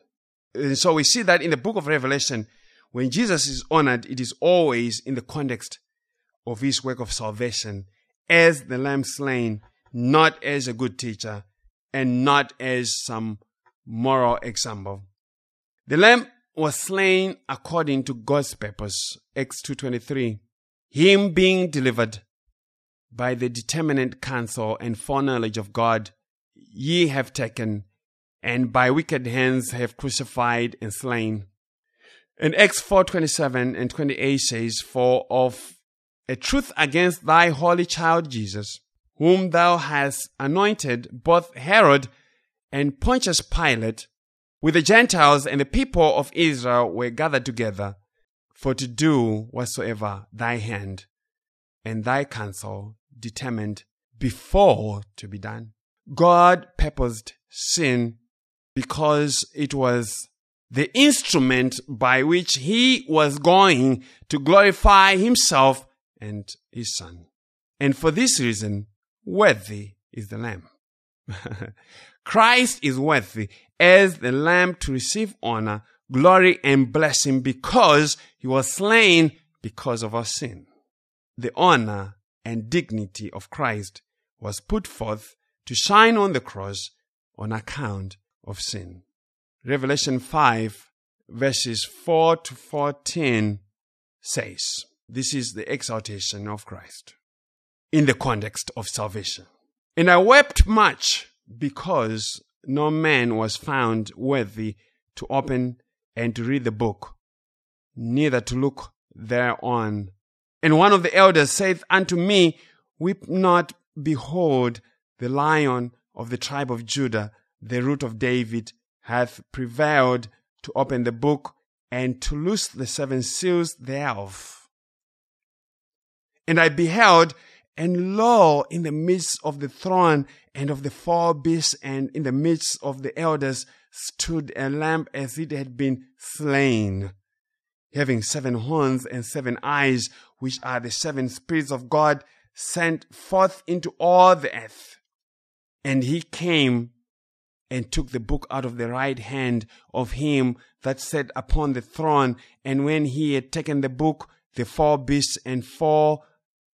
And so we see that in the book of Revelation, when Jesus is honored, it is always in the context of His work of salvation as the Lamb slain, not as a good teacher and not as some moral example. The Lamb was slain according to God's purpose, Acts 2.23. Him being delivered by the determinate counsel and foreknowledge of God, ye have taken, and by wicked hands have crucified and slain. And Acts 4:27 and 28 says, For of a truth against thy holy child Jesus, whom thou hast anointed, both Herod and Pontius Pilate, with the Gentiles and the people of Israel were gathered together, for to do whatsoever thy hand and thy counsel determined before to be done. God purposed sin because it was the instrument by which he was going to glorify himself and his son. And for this reason, worthy is the Lamb. *laughs* Christ is worthy as the Lamb to receive honor, glory, and blessing because he was slain because of our sin. The honor and dignity of Christ was put forth to shine on the cross on account of sin. Revelation 5 verses 4 to 14 says, This is the exaltation of Christ in the context of salvation. And I wept much because no man was found worthy to open and to read the book, neither to look thereon. And one of the elders saith unto me, Weep not, behold, the lion of the tribe of Judah, the root of David, hath prevailed to open the book and to loose the seven seals thereof. And I beheld, and lo, in the midst of the throne and of the four beasts and in the midst of the elders stood a lamb as it had been slain, having seven horns and seven eyes, which are the seven spirits of God sent forth into all the earth. And he came and took the book out of the right hand of him that sat upon the throne. And when he had taken the book, the four beasts and four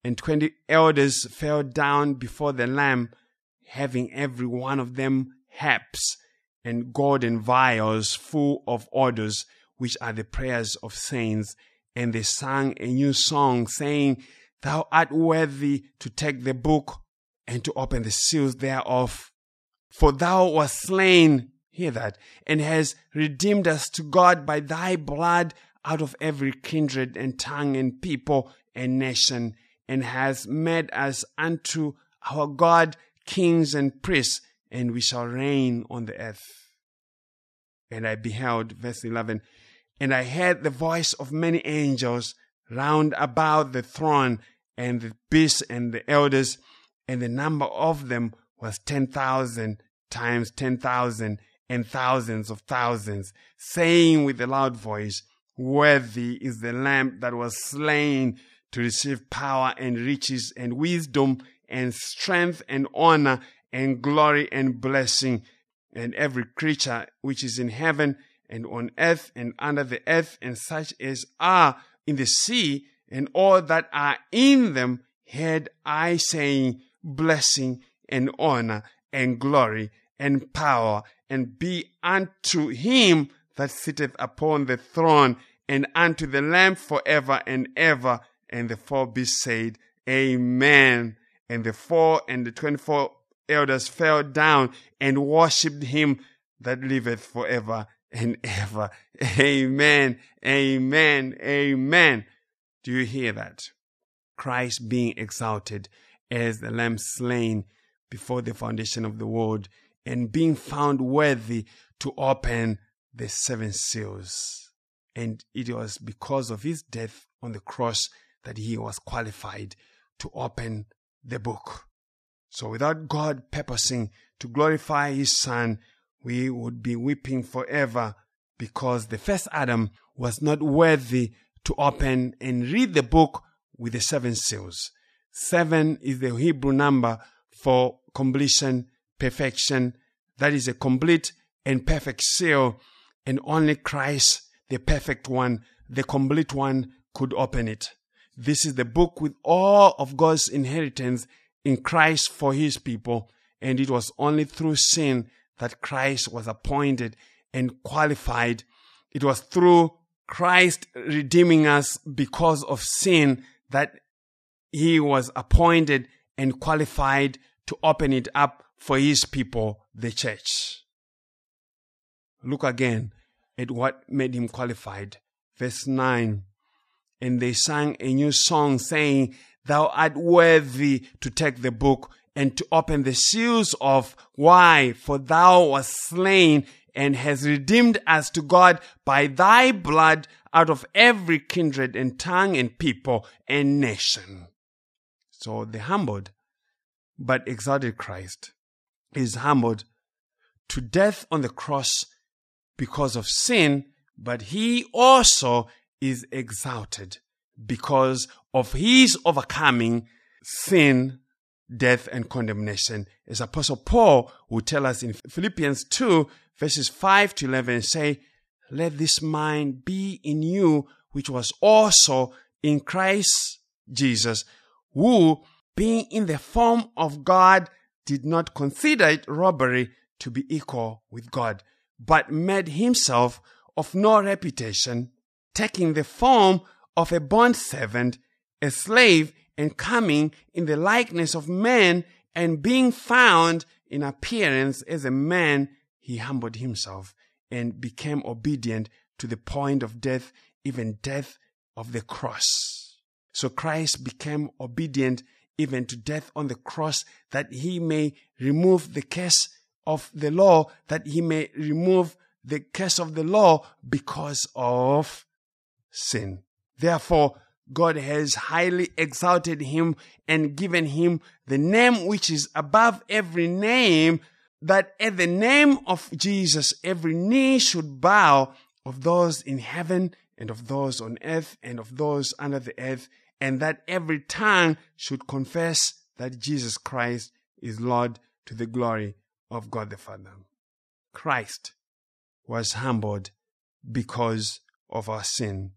and twenty elders fell down before the Lamb, having every one of them harps and golden vials full of odors, which are the prayers of saints. And they sang a new song, saying, Thou art worthy to take the book and to open the seals thereof. For thou wast slain, hear that, and has redeemed us to God by thy blood out of every kindred and tongue and people and nation and has made us unto our God kings and priests, and we shall reign on the earth. And I beheld, verse 11, and I heard the voice of many angels round about the throne, and the beasts and the elders, and the number of them was ten thousand times ten thousand and thousands of thousands, saying with a loud voice, Worthy is the Lamb that was slain to receive power and riches and wisdom and strength and honor and glory and blessing. And every creature which is in heaven and on earth and under the earth and such as are in the sea and all that are in them heard I saying blessing and honor and glory and power and be unto him that sitteth upon the throne and unto the Lamb forever and ever. And the four beasts said, Amen. And the four and the twenty four elders fell down and worshipped him that liveth forever and ever. Amen. Amen. Amen. Do you hear that? Christ being exalted as the lamb slain before the foundation of the world and being found worthy to open the seven seals. And it was because of his death on the cross that he was qualified to open the book. So without God purposing to glorify his son, we would be weeping forever because the first Adam was not worthy to open and read the book with the seven seals. Seven is the Hebrew number for completion, perfection. That is a complete and perfect seal, and only Christ, the perfect one, the complete one, could open it. This is the book with all of God's inheritance in Christ for his people, and it was only through sin that Christ was appointed and qualified. It was through Christ redeeming us because of sin that he was appointed and qualified to open it up for his people, the church. Look again at what made him qualified. Verse 9. And they sang a new song saying, Thou art worthy to take the book and to open the seals of why? For thou wast slain and hast redeemed us to God by thy blood out of every kindred and tongue and people and nation. So the humbled but exalted Christ is humbled to death on the cross because of sin, but he also is exalted because of his overcoming sin, death, and condemnation. As Apostle Paul will tell us in Philippians 2, verses 5 to 11, say, Let this mind be in you, which was also in Christ Jesus, who, being in the form of God, did not consider it robbery to be equal with God, but made himself of no reputation, taking the form of a bond servant, a slave, and coming in the likeness of man, and being found in appearance as a man, he humbled himself and became obedient to the point of death, even death of the cross. So Christ became obedient even to death on the cross that he may remove the curse of the law, that he may remove the curse of the law because of sin. Therefore, God has highly exalted him and given him the name which is above every name, that at the name of Jesus every knee should bow of those in heaven and of those on earth and of those under the earth, and that every tongue should confess that Jesus Christ is Lord to the glory of God the Father. Christ was humbled because of our sin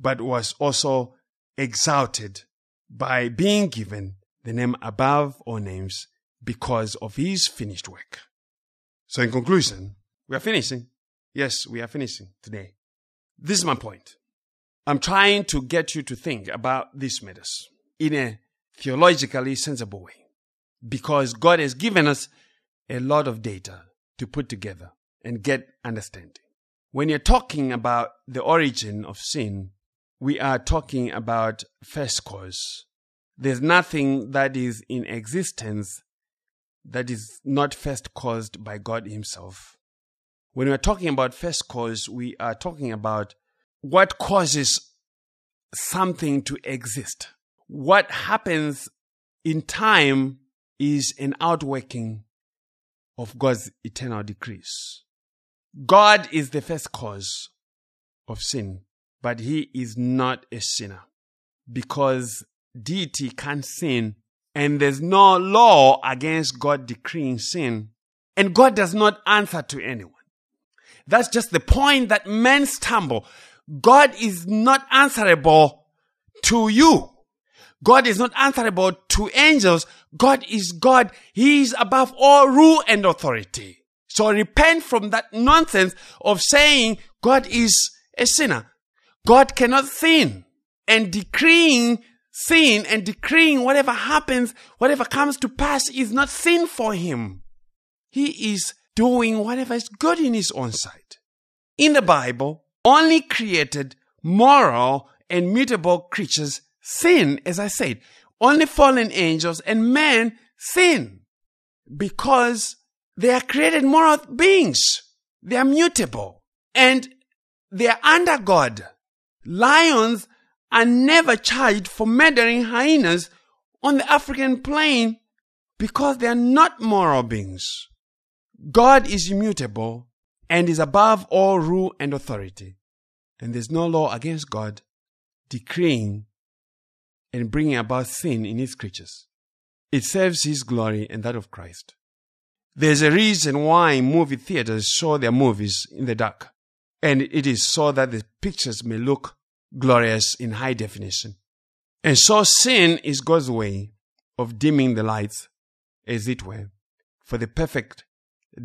but was also exalted by being given the name above all names because of his finished work. So, in conclusion, we are finishing. Yes, we are finishing today. This is my point. I'm trying to get you to think about these matters in a theologically sensible way because God has given us a lot of data to put together and get understanding. When you're talking about the origin of sin, we are talking about first cause. There's nothing that is in existence that is not first caused by God Himself. When we're talking about first cause, we are talking about what causes something to exist. What happens in time is an outworking of God's eternal decrees. God is the first cause of sin but he is not a sinner because deity can't sin and there's no law against God decreeing sin and God does not answer to anyone. That's just the point that men stumble. God is not answerable to you. God is not answerable to angels. God is God. He is above all rule and authority. So repent from that nonsense of saying God is a sinner. God cannot sin. And decreeing sin and decreeing whatever happens, whatever comes to pass is not sin for him. He is doing whatever is good in his own sight. in the Bible only created moral and mutable creatures sin, as I said. Only fallen angels and men sin because they are created moral beings. They are mutable and they are under God. Lions are never charged for murdering hyenas on the African plain because they are not moral beings. God is immutable and is above all rule and authority. And there's no law against God decreeing and bringing about sin in his creatures. It serves his glory and that of Christ. There's a reason why movie theaters show their movies in the dark, and it is so that the pictures may look glorious in high definition. And so sin is God's way of dimming the lights, as it were, for the perfect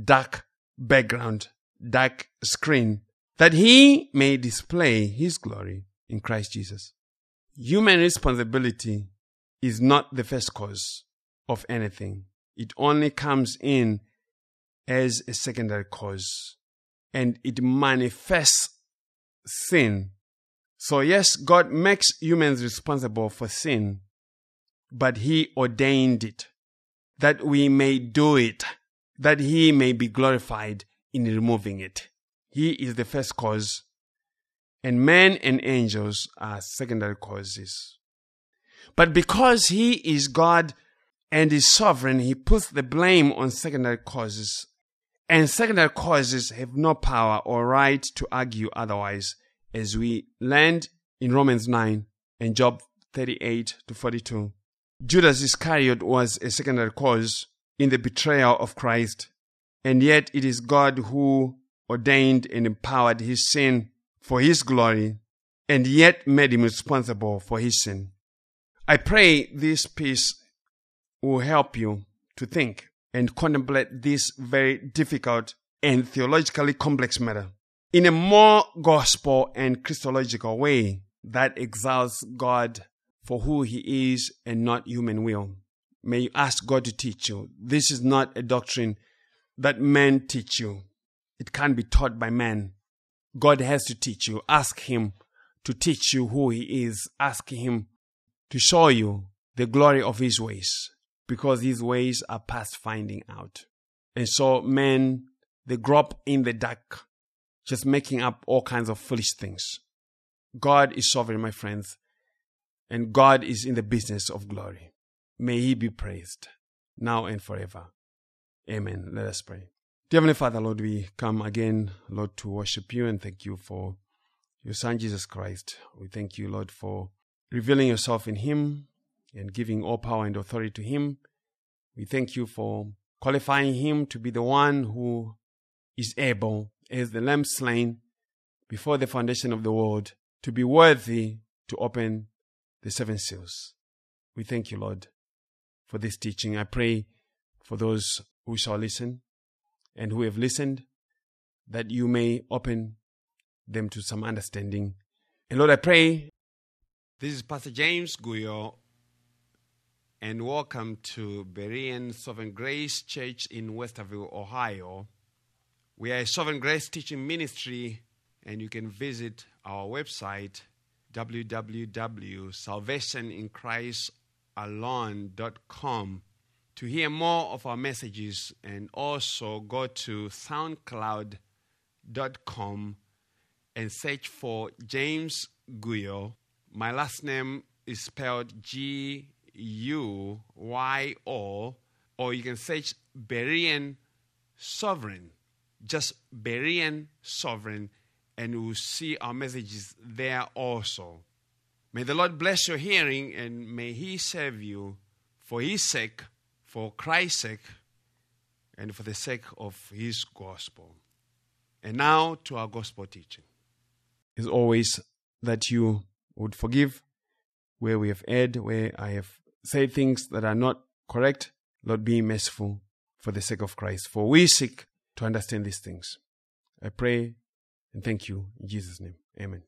dark background, dark screen, that he may display his glory in Christ Jesus. Human responsibility is not the first cause of anything. It only comes in as a secondary cause and it manifests sin. So, yes, God makes humans responsible for sin, but He ordained it that we may do it, that He may be glorified in removing it. He is the first cause, and men and angels are secondary causes. But because He is God and is sovereign, He puts the blame on secondary causes. And secondary causes have no power or right to argue otherwise, as we learned in Romans 9 and Job 38 to 42. Judas Iscariot was a secondary cause in the betrayal of Christ, and yet it is God who ordained and empowered his sin for his glory, and yet made him responsible for his sin. I pray this piece will help you to think and contemplate this very difficult and theologically complex matter in a more gospel and Christological way that exalts God for who he is and not human will. May you ask God to teach you. This is not a doctrine that men teach you. It can't be taught by men. God has to teach you. Ask him to teach you who he is. Ask him to show you the glory of his ways because his ways are past finding out. And so men, they grow up in the dark, just making up all kinds of foolish things. God is sovereign, my friends, and God is in the business of glory. May he be praised now and forever. Amen. Let us pray. Dear Heavenly Father, Lord, we come again, Lord, to worship you and thank you for your Son, Jesus Christ. We thank you, Lord, for revealing yourself in him and giving all power and authority to him. We thank you for qualifying him to be the one who is able, as the lamb slain before the foundation of the world, to be worthy to open the seven seals. We thank you, Lord, for this teaching. I pray for those who shall listen and who have listened that you may open them to some understanding. And Lord, I pray. This is Pastor James Guyo and welcome to Berean Sovereign Grace Church in Westerville, Ohio. We are a Sovereign Grace teaching ministry, and you can visit our website www.salvationinchristalone.com to hear more of our messages and also go to soundcloud.com and search for James Guyo. My last name is spelled G U Y O, or you can search Berean Sovereign, just Berean Sovereign, and you will see our messages there also. May the Lord bless your hearing and may He serve you for His sake, for Christ's sake, and for the sake of His gospel. And now to our gospel teaching. Is always that you would forgive where we have erred, where I have said things that are not correct, Lord, be merciful for the sake of Christ. For we seek to understand these things. I pray and thank you in Jesus' name. Amen.